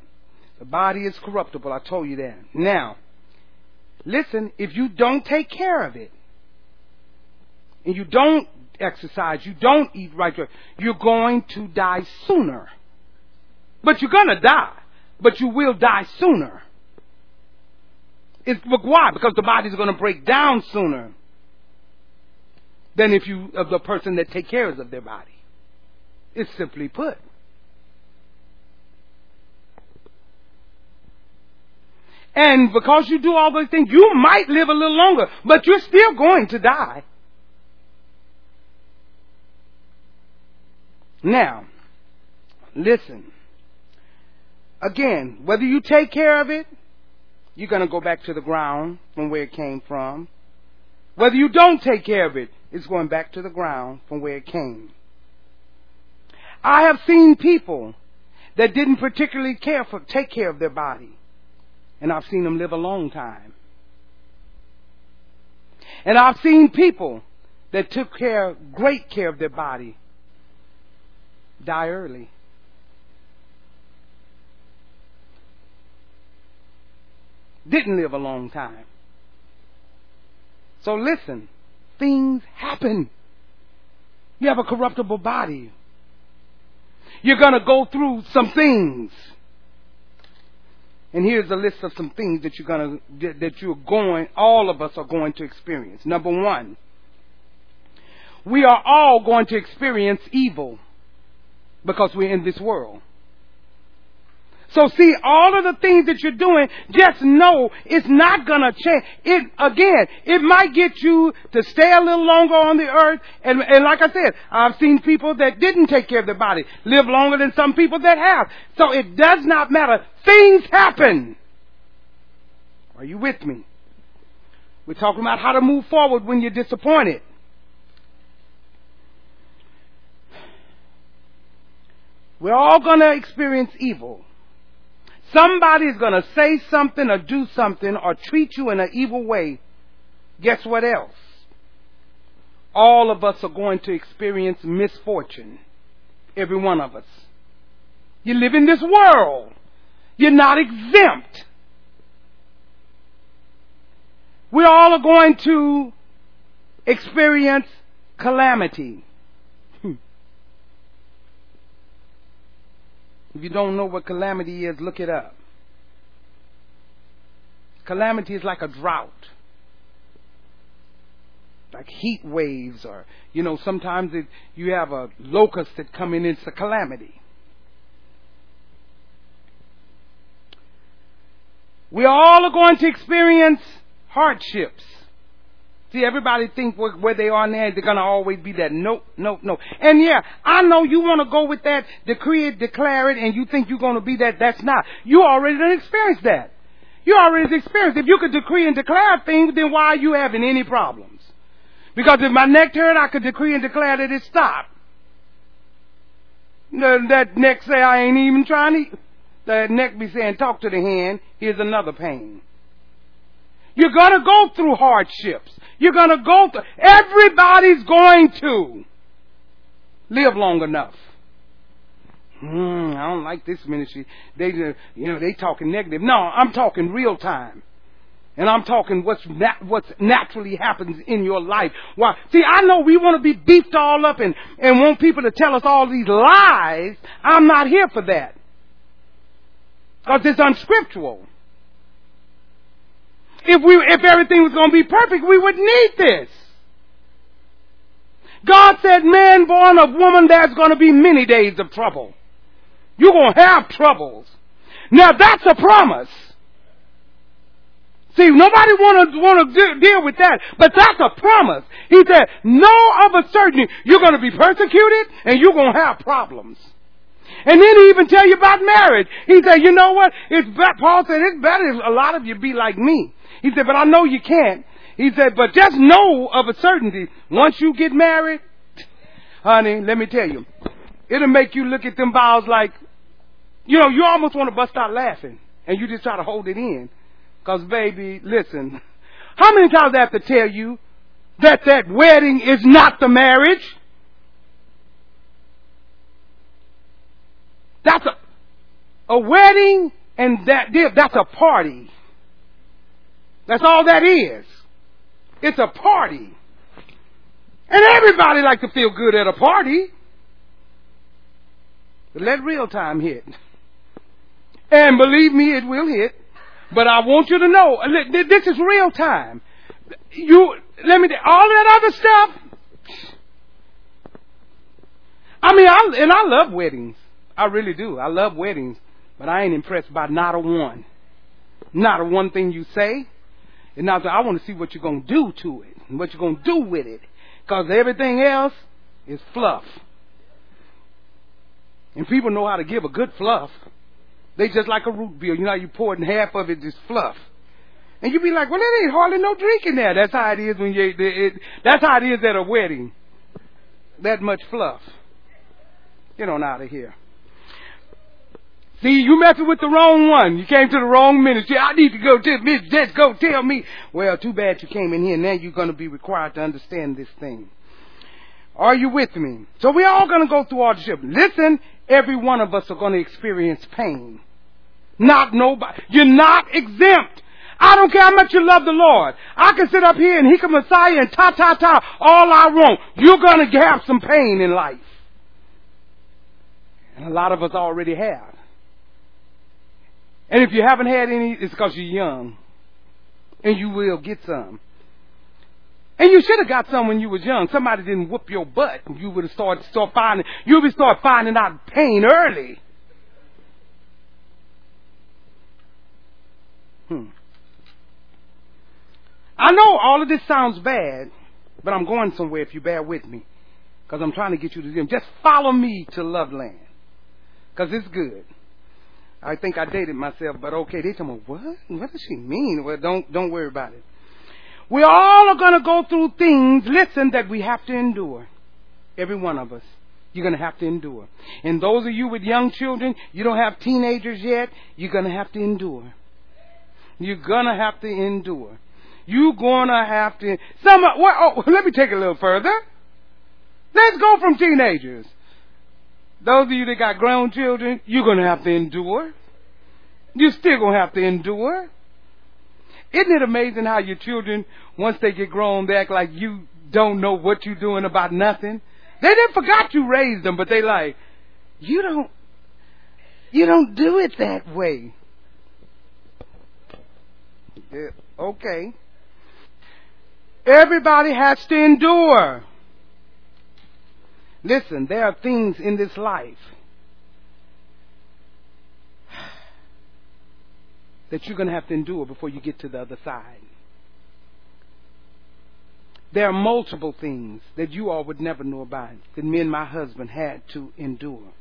The body is corruptible, I told you that. Now, listen, if you don't take care of it, and you don't exercise, you don't eat right, you're going to die sooner. But you're gonna die. But you will die sooner. It's why? Because the body's gonna break down sooner than if you of the person that take care of their body. It's simply put. And because you do all those things, you might live a little longer, but you're still going to die. Now, listen. Again, whether you take care of it, you're going to go back to the ground from where it came from. Whether you don't take care of it, it's going back to the ground from where it came. I have seen people that didn't particularly care for, take care of their body. And I've seen them live a long time. And I've seen people that took care, great care of their body, die early. Didn't live a long time. So listen, things happen. You have a corruptible body. You're going to go through some things. And here's a list of some things that you're to that you're going all of us are going to experience. Number 1. We are all going to experience evil because we're in this world. So see, all of the things that you're doing, just know it's not gonna change. It, again, it might get you to stay a little longer on the earth. And, and like I said, I've seen people that didn't take care of their body live longer than some people that have. So it does not matter. Things happen. Are you with me? We're talking about how to move forward when you're disappointed. We're all gonna experience evil. Somebody's going to say something or do something or treat you in an evil way. Guess what else? All of us are going to experience misfortune. Every one of us. You live in this world. You're not exempt. We all are going to experience calamity. If you don't know what calamity is, look it up. Calamity is like a drought. Like heat waves or, you know, sometimes it, you have a locust that come in, it's a calamity. We all are going to experience hardships. See, everybody think where, they are now, they're to always be that. Nope, nope, nope. And yeah, I know you want to go with that, decree it, declare it, and you think you're to be that. That's not. You already done experienced that. You already experienced. If you could decree and declare things, then why are you having any problems? Because if my neck hurt, I could decree and declare that it stopped. That neck say I ain't even trying to. That neck be saying, talk to the hand. Here's another pain. You're gonna go through hardships. You're gonna go through, everybody's going to live long enough. Hmm, I don't like this ministry. They, you know, they talking negative. No, I'm talking real time. And I'm talking what's nat- what's naturally happens in your life. Why? See, I know we want to be beefed all up and, and want people to tell us all these lies. I'm not here for that. Because it's unscriptural. If we, if everything was going to be perfect, we would need this. God said, man born of woman, there's going to be many days of trouble. You're going to have troubles. Now that's a promise. See, nobody want to want to deal with that, but that's a promise. He said, "No of a certainty, you're going to be persecuted and you're going to have problems." And then he even tell you about marriage. He said, "You know what? It's better." Paul said, "It's better if a lot of you be like me." He said, but I know you can't. He said, but just know of a certainty, once you get married, honey, let me tell you, it'll make you look at them vows like, you know, you almost want to bust out laughing, and you just try to hold it in. Because, baby, listen, how many times I have to tell you that that wedding is not the marriage? That's a, a wedding and that, that's a party. That's all that is. It's a party. And everybody like to feel good at a party. But let real time hit. And believe me, it will hit. But I want you to know, this is real time. You, let me, all that other stuff. I mean, I, and I love weddings. I really do. I love weddings. But I ain't impressed by not a one. Not a one thing you say. And now I want to see what you're going to do to it. And what you're going to do with it. Because everything else is fluff. And people know how to give a good fluff. They just like a root beer. You know, you pour it and half of it is fluff. And you be like, well, there ain't hardly no drink in there. That's how it is when you, it, that's how it is at a wedding. That much fluff. Get on out of here. See, you messing with the wrong one. You came to the wrong ministry. I need to go to Miss Just go tell me. Well, too bad you came in here. Now you're going to be required to understand this thing. Are you with me? So we're all going to go through the. Listen, every one of us are going to experience pain. Not nobody. You're not exempt. I don't care how much you love the Lord. I can sit up here and he can Messiah and ta ta ta all I want. You're going to have some pain in life. And a lot of us already have. And if you haven't had any, it's because you're young. And you will get some. And you should have got some when you was young. Somebody didn't whoop your butt. You would have started start finding you would start finding out pain early. Hmm. I know all of this sounds bad, but I'm going somewhere if you bear with me. Because I'm trying to get you to them. Just follow me to Loveland. Because it's good. I think I dated myself, but okay. They tell me, what? What does she mean? Well, don't, don't worry about it. We all are going to go through things, listen, that we have to endure. Every one of us. You're going to have to endure. And those of you with young children, you don't have teenagers yet, you're going to have to endure. You're going to have to endure. You're going to have to. Some. Well, oh, let me take it a little further. Let's go from teenagers. Those of you that got grown children, you're going to have to endure. You're still going to have to endure. Isn't it amazing how your children, once they get grown, they act like you don't know what you're doing about nothing? They didn't forgot you raised them, but they like, you don't, you don't do it that way. Yeah, okay. Everybody has to endure. Listen, there are things in this life that you're going to have to endure before you get to the other side. There are multiple things that you all would never know about that me and my husband had to endure.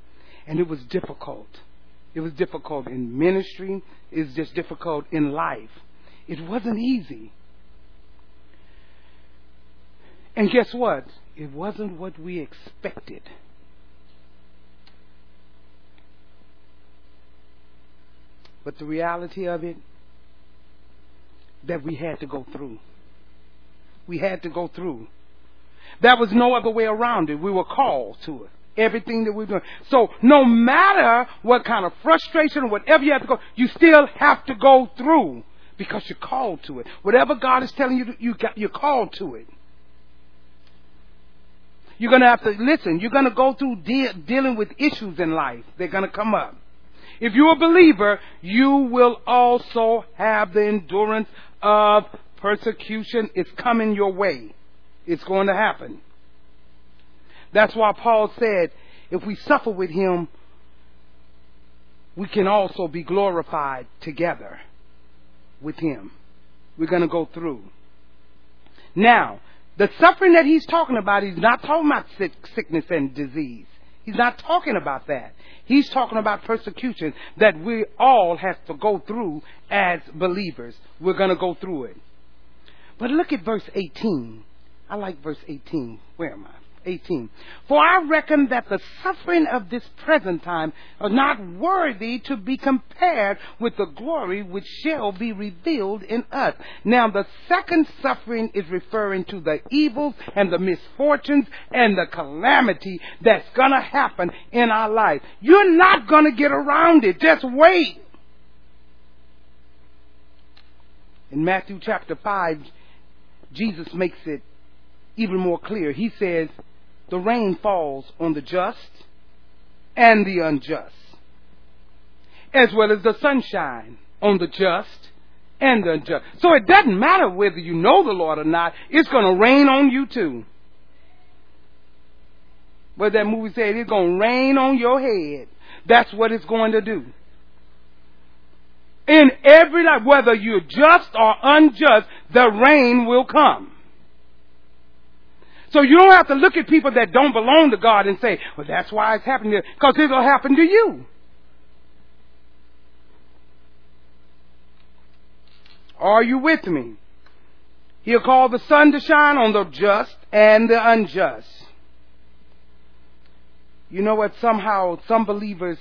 And it was difficult. It was difficult in ministry. It's just difficult in life. It wasn't easy. And guess what? It wasn't what we expected. But the reality of it, that we had to go through. We had to go through. There was no other way around it. We were called to it. Everything that we're doing. So no matter what kind of frustration or whatever you have to go, you still have to go through because you're called to it. Whatever God is telling you, you got, you're called to it. You're going to have to listen. You're going to go through de- dealing with issues in life. They're going to come up. If you're a believer, you will also have the endurance of persecution. It's coming your way. It's going to happen. That's why Paul said, if we suffer with him, we can also be glorified together with him. We're going to go through. Now, the suffering that he's talking about, he's not talking about sick, sickness and disease. He's not talking about that. He's talking about persecution that we all have to go through as believers. We're going to go through it. But look at verse 18. I like verse 18. Where am I? 18. For I reckon that the suffering of this present time are not worthy to be compared with the glory which shall be revealed in us. Now the second suffering is referring to the evils and the misfortunes and the calamity that's gonna happen in our life. You're not gonna get around it. Just wait. In Matthew chapter 5, Jesus makes it even more clear. He says, the rain falls on the just and the unjust, as well as the sunshine on the just and the unjust. So it doesn't matter whether you know the Lord or not, it's going to rain on you too. What that movie said, it's going to rain on your head. That's what it's going to do. In every life, whether you're just or unjust, the rain will come. So you don't have to look at people that don't belong to God and say, well, that's why it's happening because it'll happen to you. Are you with me? He'll call the sun to shine on the just and the unjust. You know what? Somehow some believers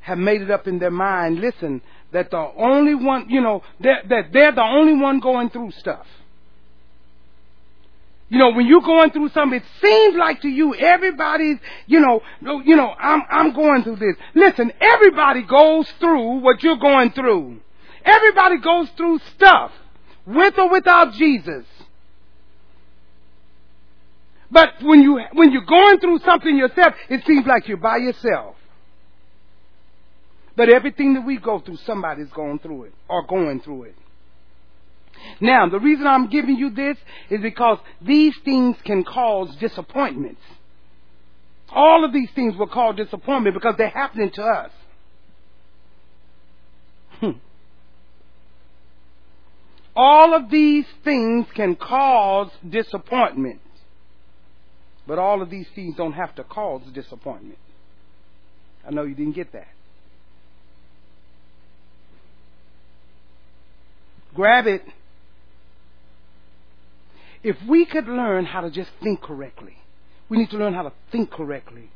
have made it up in their mind. Listen, that the only one, you know, that, that they're the only one going through stuff. You know, when you're going through something, it seems like to you everybody's, you know, you know, I'm, I'm going through this. Listen, everybody goes through what you're going through. Everybody goes through stuff, with or without Jesus. But when you, when you're going through something yourself, it seems like you're by yourself. But everything that we go through, somebody's going through it or going through it. Now, the reason I'm giving you this is because these things can cause disappointments. All of these things will cause disappointment because they're happening to us. Hmm. All of these things can cause disappointment. But all of these things don't have to cause disappointment. I know you didn't get that. Grab it. If we could learn how to just think correctly, we need to learn how to think correctly.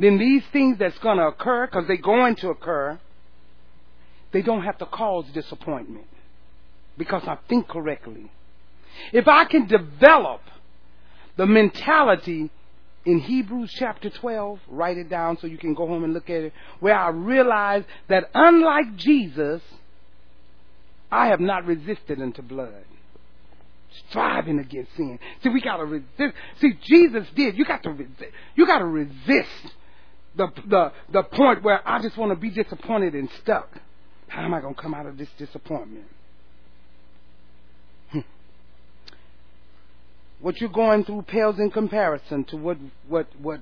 Then these things that's going to occur, because they're going to occur, they don't have to cause disappointment because I think correctly. If I can develop the mentality in Hebrews chapter 12, write it down so you can go home and look at it, where I realize that unlike Jesus, I have not resisted unto blood striving against sin. See, we gotta resist. See, Jesus did. You got to resist. You got to resist the the the point where I just want to be disappointed and stuck. How am I to come out of this disappointment? Hmm. What you're going through pales in comparison to what what what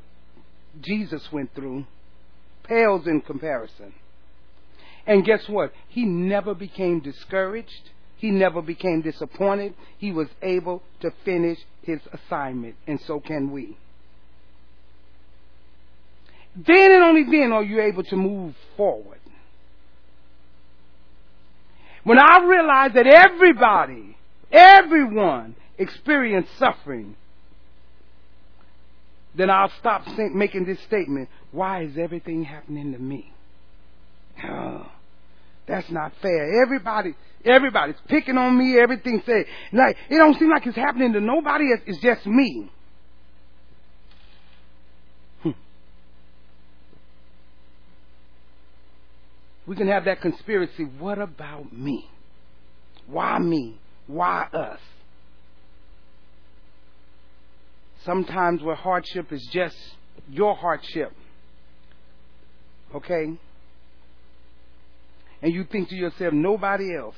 Jesus went through. Pales in comparison. And guess what? He never became discouraged. He never became disappointed. He was able to finish his assignment, and so can we. Then and only then are you able to move forward. When I realize that everybody, everyone experienced suffering, then I'll stop making this statement. Why is everything happening to me? Oh, that's not fair. Everybody, everybody's picking on me. Everything say like it don't seem like it's happening to nobody. It's just me. Hmm. We can have that conspiracy. What about me? Why me? Why us? Sometimes where hardship is just your hardship. Okay? And you think to yourself, nobody else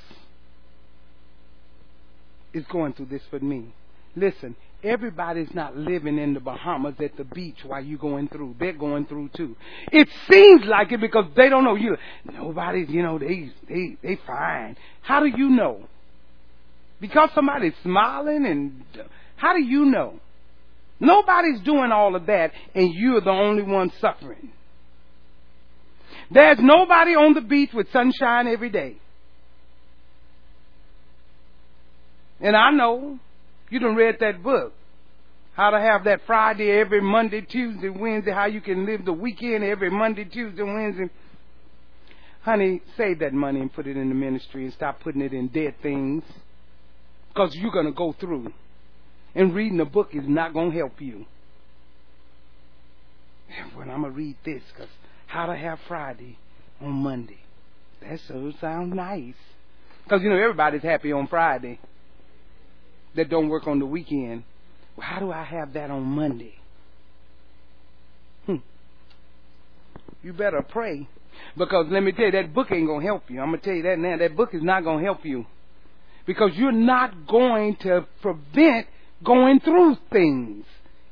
is going through this but me. Listen, everybody's not living in the Bahamas at the beach while you're going through. They're going through too. It seems like it because they don't know you. Nobody's, you know, they they they fine. How do you know? Because somebody's smiling and how do you know? Nobody's doing all of that and you're the only one suffering. There's nobody on the beach with sunshine every day. And I know you done read that book. How to have that Friday every Monday, Tuesday, Wednesday, how you can live the weekend every Monday, Tuesday, Wednesday. Honey, save that money and put it in the ministry and stop putting it in dead things. Because you're going to go through. And reading a book is not going to help you. Well, I'm going to read this because how to have Friday on Monday. That so sounds nice. Because, you know, everybody's happy on Friday that don't work on the weekend. Well, how do I have that on Monday? Hmm. You better pray. Because let me tell you, that book ain't going to help you. I'm going to tell you that now. That book is not going to help you. Because you're not going to prevent going through things.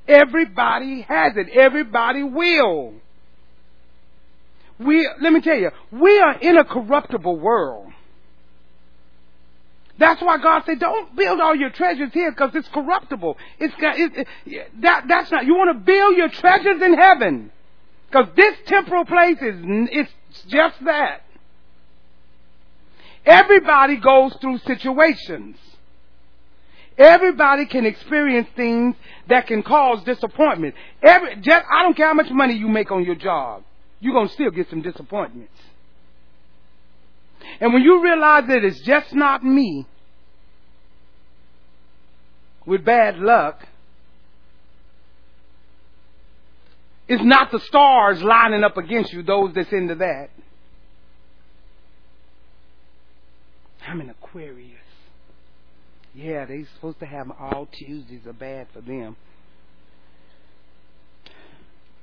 Everybody has it. Everybody will. We, let me tell you, we are in a corruptible world. That's why God said, "Don't build all your treasures here because it's corruptible. It's got it, it, that. That's not. You want to build your treasures in heaven because this temporal place is it's just that. Everybody goes through situations. Everybody can experience things that can cause disappointment. Every, just, I don't care how much money you make on your job, you're gonna still get some disappointments. And when you realize that it's just not me with bad luck, it's not the stars lining up against you, those that's into that. I'm an Aquarius. Yeah, they're supposed to have all Tuesdays are bad for them.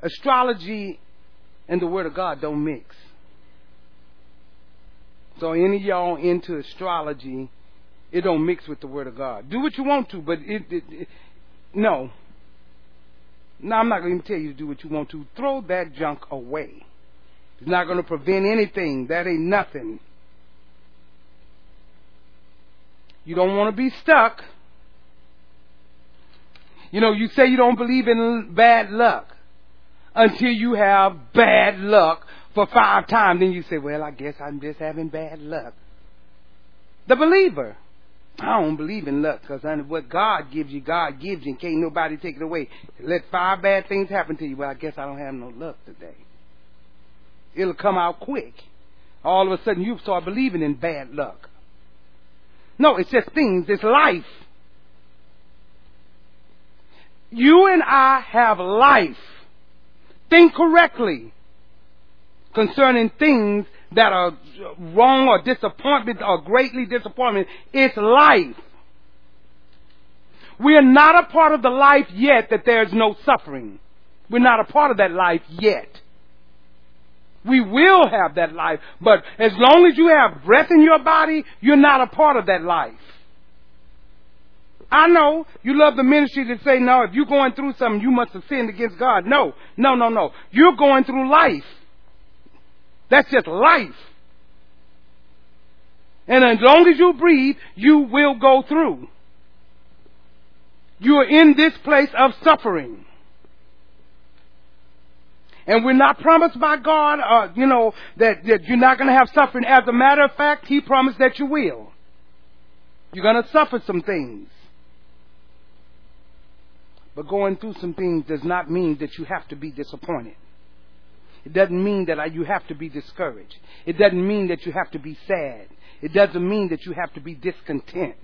Astrology and the Word of God don't mix. So any y'all into astrology, it don't mix with the Word of God. Do what you want to, but it, it, it no. No, I'm not going to tell you to do what you want to. Throw that junk away. It's not going to prevent anything. That ain't nothing. You don't want to be stuck. You know, you say you don't believe in bad luck until you have bad luck for five times. Then you say, well, I guess I'm just having bad luck. The believer. I don't believe in luck because what God gives you, God gives you and can't nobody take it away. Let five bad things happen to you. Well, I guess I don't have no luck today. It'll come out quick. All of a sudden you start believing in bad luck. No, it's just things. It's life. You and I have life. Think correctly concerning things that are wrong or disappointment or greatly disappointment. It's life. We are not a part of the life yet that there's no suffering. We're not a part of that life yet. We will have that life, but as long as you have breath in your body, you're not a part of that life. I know you love the ministry to say, no, if you're going through something, you must have sinned against God. No, no, no, no. You're going through life. That's just life. And as long as you breathe, you will go through. You are in this place of suffering. And we're not promised by God, uh, you know, that, that you're not going to have suffering. As a matter of fact, He promised that you will. You're going to suffer some things. But going through some things does not mean that you have to be disappointed. It doesn't mean that you have to be discouraged. It doesn't mean that you have to be sad. It doesn't mean that you have to be discontent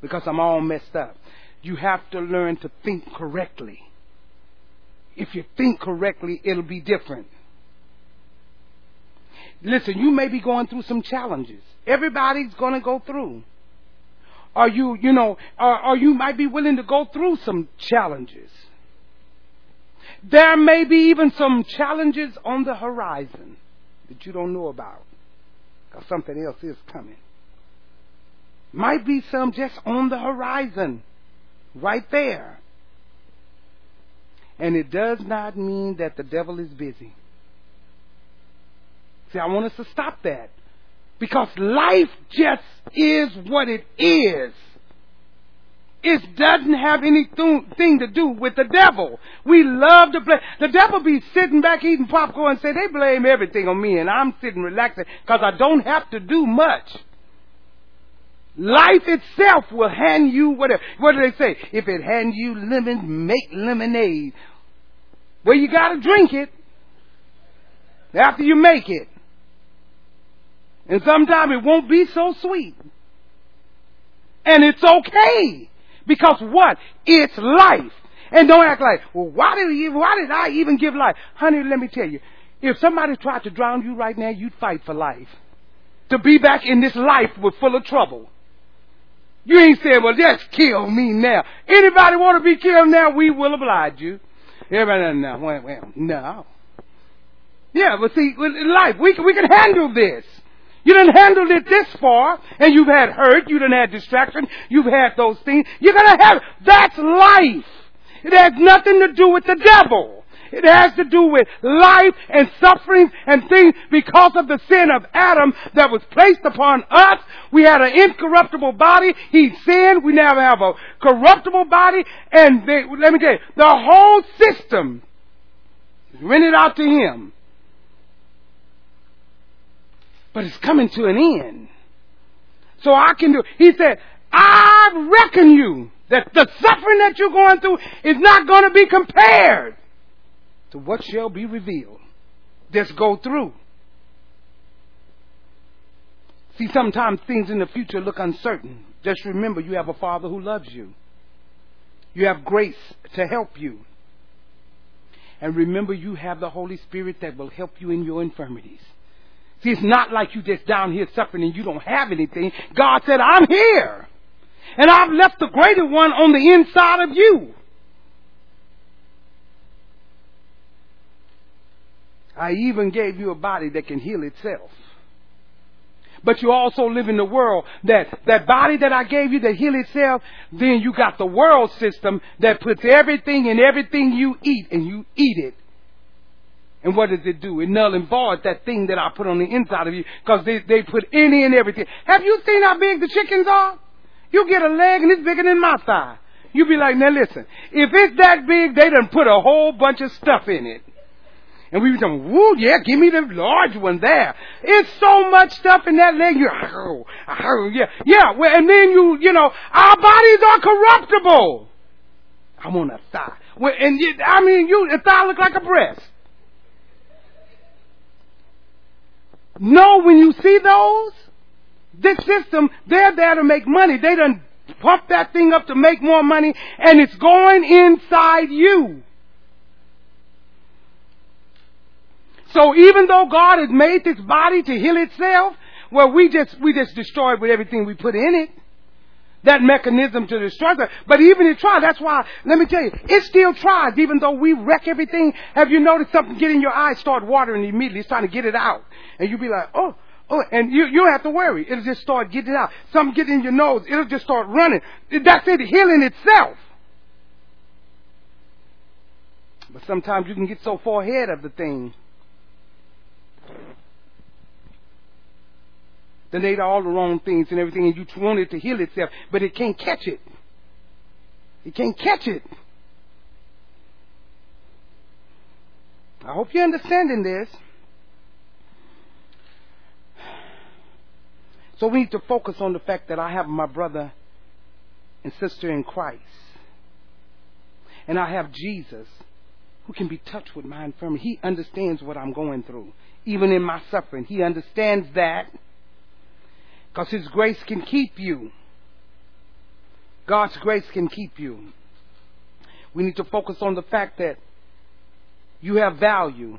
because I'm all messed up. You have to learn to think correctly. If you think correctly, it'll be different. Listen, you may be going through some challenges. Everybody's going to go through. Or you, you know, or, or you might be willing to go through some challenges. There may be even some challenges on the horizon that you don't know about. Because something else is coming. Might be some just on the horizon. Right there. And it does not mean that the devil is busy. See, I want us to stop that. Because life just is what it is. It doesn't have anything to do with the devil. We love to blame. The devil be sitting back eating popcorn and say, they blame everything on me and I'm sitting relaxing because I don't have to do much. Life itself will hand you whatever. What do they say? If it hand you lemon, make lemonade. Well, you gotta drink it after you make it. And sometimes it won't be so sweet. And it's okay. Because what? It's life. And don't act like, well, why did he, why did I even give life? Honey, let me tell you, if somebody tried to drown you right now, you'd fight for life. To be back in this life was full of trouble. You ain't saying, well, just kill me now. Anybody want to be killed now? We will oblige you. Everybody, no, well, well, no. Yeah, but see, life, we can, we can handle this. You done handled it this far, and you've had hurt, you done had distraction, you've had those things. You're gonna have, that's life. It has nothing to do with the devil. It has to do with life and suffering and things because of the sin of Adam that was placed upon us. We had an incorruptible body. He sinned. We now have a corruptible body. And they, let me tell you, the whole system rented out to him. But it's coming to an end. So I can do, he said, I reckon you that the suffering that you're going through is not going to be compared to what shall be revealed. Just go through. See, sometimes things in the future look uncertain. Just remember you have a Father who loves you. You have grace to help you. And remember you have the Holy Spirit that will help you in your infirmities. See, it's not like you just down here suffering and you don't have anything. God said, I'm here. And I've left the greater one on the inside of you. I even gave you a body that can heal itself. But you also live in the world that, that body that I gave you that heal itself, then you got the world system that puts everything in everything you eat and you eat it. And what does it do? It null and void that thing that I put on the inside of you because they, they put any and everything. Have you seen how big the chickens are? You get a leg and it's bigger than my thigh. You be like, now listen, if it's that big, they done put a whole bunch of stuff in it. And we be saying, woo, yeah, give me the large one there. It's so much stuff in that leg. You, oh, oh, yeah, yeah. Well, and then you, you know, our bodies are corruptible. I want a thigh. Well, and you, I mean, you, a thigh look like a breast. No, when you see those, this system, they're there to make money. They done pump that thing up to make more money, and it's going inside you. So even though God has made this body to heal itself, well, we just, we just destroy it with everything we put in it. That mechanism to destroy it. But even it tries, that's why, let me tell you, it still tries, even though we wreck everything. Have you noticed something get in your eyes, start watering immediately? It's trying to get it out. And you'll be like, oh, oh, and you, you don't have to worry. It'll just start getting it out. Something get in your nose, it'll just start running. That's it, healing itself. But sometimes you can get so far ahead of the thing They ate all the wrong things and everything, and you want it to heal itself, but it can't catch it. It can't catch it. I hope you're understanding this. So we need to focus on the fact that I have my brother and sister in Christ. And I have Jesus who can be touched with my infirmity. He understands what I'm going through, even in my suffering. He understands that because His grace can keep you. God's grace can keep you. We need to focus on the fact that you have value,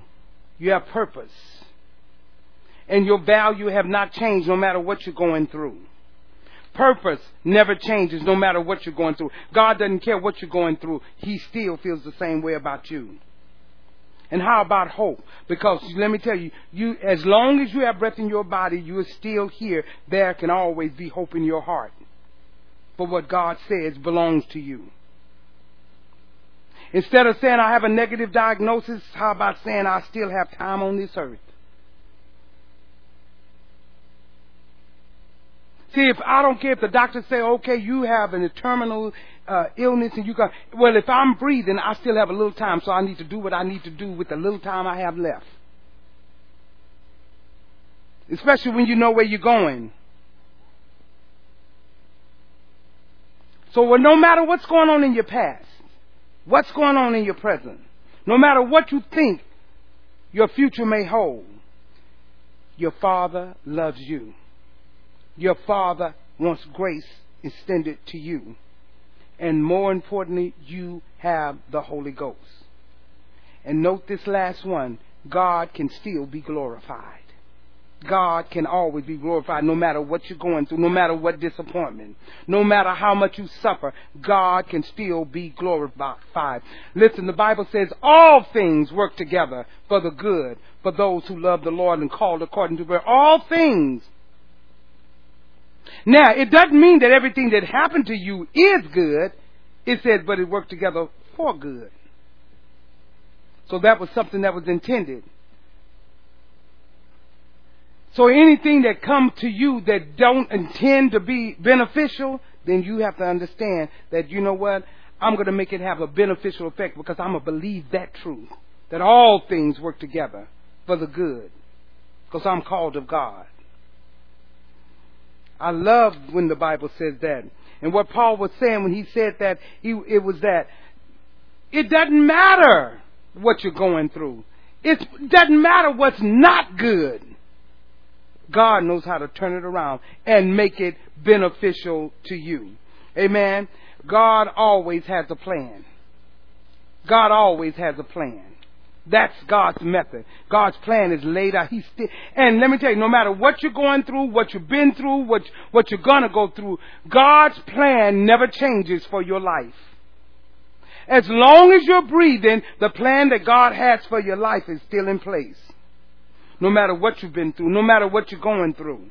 you have purpose, and your value have not changed no matter what you're going through. Purpose never changes no matter what you're going through. God doesn't care what you're going through. He still feels the same way about you. And how about hope? Because let me tell you, you as long as you have breath in your body, you are still here. There can always be hope in your heart. For what God says belongs to you. Instead of saying I have a negative diagnosis, how about saying I still have time on this earth? See, if I don't care if the doctors say, okay, you have an terminal uh, illness and you got, well, if I'm breathing, I still have a little time, so I need to do what I need to do with the little time I have left. Especially when you know where you're going. So well, no matter what's going on in your past, what's going on in your present, no matter what you think your future may hold, your Father loves you. Your Father wants grace extended to you. And more importantly, you have the Holy Ghost. And note this last one God can still be glorified. God can always be glorified no matter what you're going through, no matter what disappointment, no matter how much you suffer, God can still be glorified. Listen, the Bible says all things work together for the good for those who love the Lord and called according to prayer. All things. Now, it doesn't mean that everything that happened to you is good. It says, but it worked together for good. So that was something that was intended. So anything that comes to you that don't intend to be beneficial, then you have to understand that you know what? I'm going to make it have a beneficial effect because I'm going to believe that truth. That all things work together for the good. Because I'm called of God. I love when the Bible says that. And what Paul was saying when he said that, he, it was that it doesn't matter what you're going through. It doesn't matter what's not good. God knows how to turn it around and make it beneficial to you. Amen. God always has a plan. God always has a plan. That's God's method. God's plan is laid out. He's still, and let me tell you, no matter what you're going through, what you've been through, what, what you're gonna go through, God's plan never changes for your life. As long as you're breathing, the plan that God has for your life is still in place no matter what you've been through, no matter what you're going through.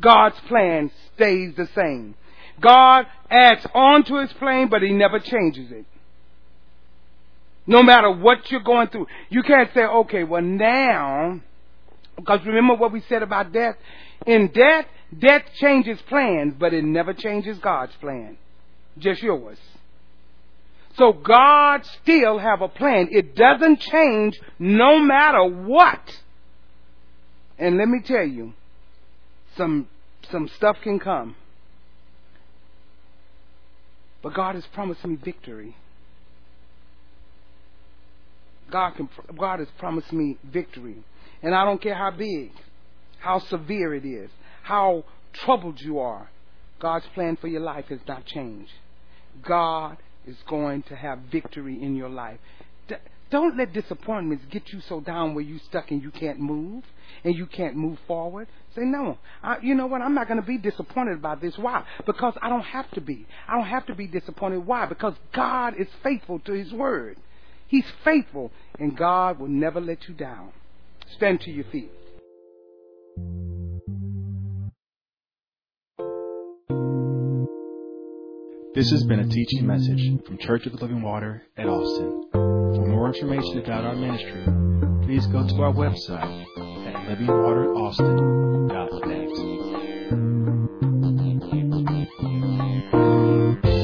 God's plan stays the same. God adds on to his plan, but he never changes it. No matter what you're going through. You can't say, okay, well now, because remember what we said about death? In death, death changes plans, but it never changes God's plan. Just yours. So God still have a plan. It doesn't change no matter what. And let me tell you, some some stuff can come. But God has promised me victory. God can God has promised me victory. And I don't care how big, how severe it is, how troubled you are. God's plan for your life has not changed. God is going to have victory in your life. Don't let disappointments get you so down where you're stuck and you can't move and you can't move forward. Say, no, I, you know what? I'm not going to be disappointed about this. Why? Because I don't have to be. I don't have to be disappointed. Why? Because God is faithful to His word. He's faithful, and God will never let you down. Stand to your feet. This has been a teaching message from Church of the Living Water at Austin. For more information about our ministry, please go to our website at livingwateraustin.net.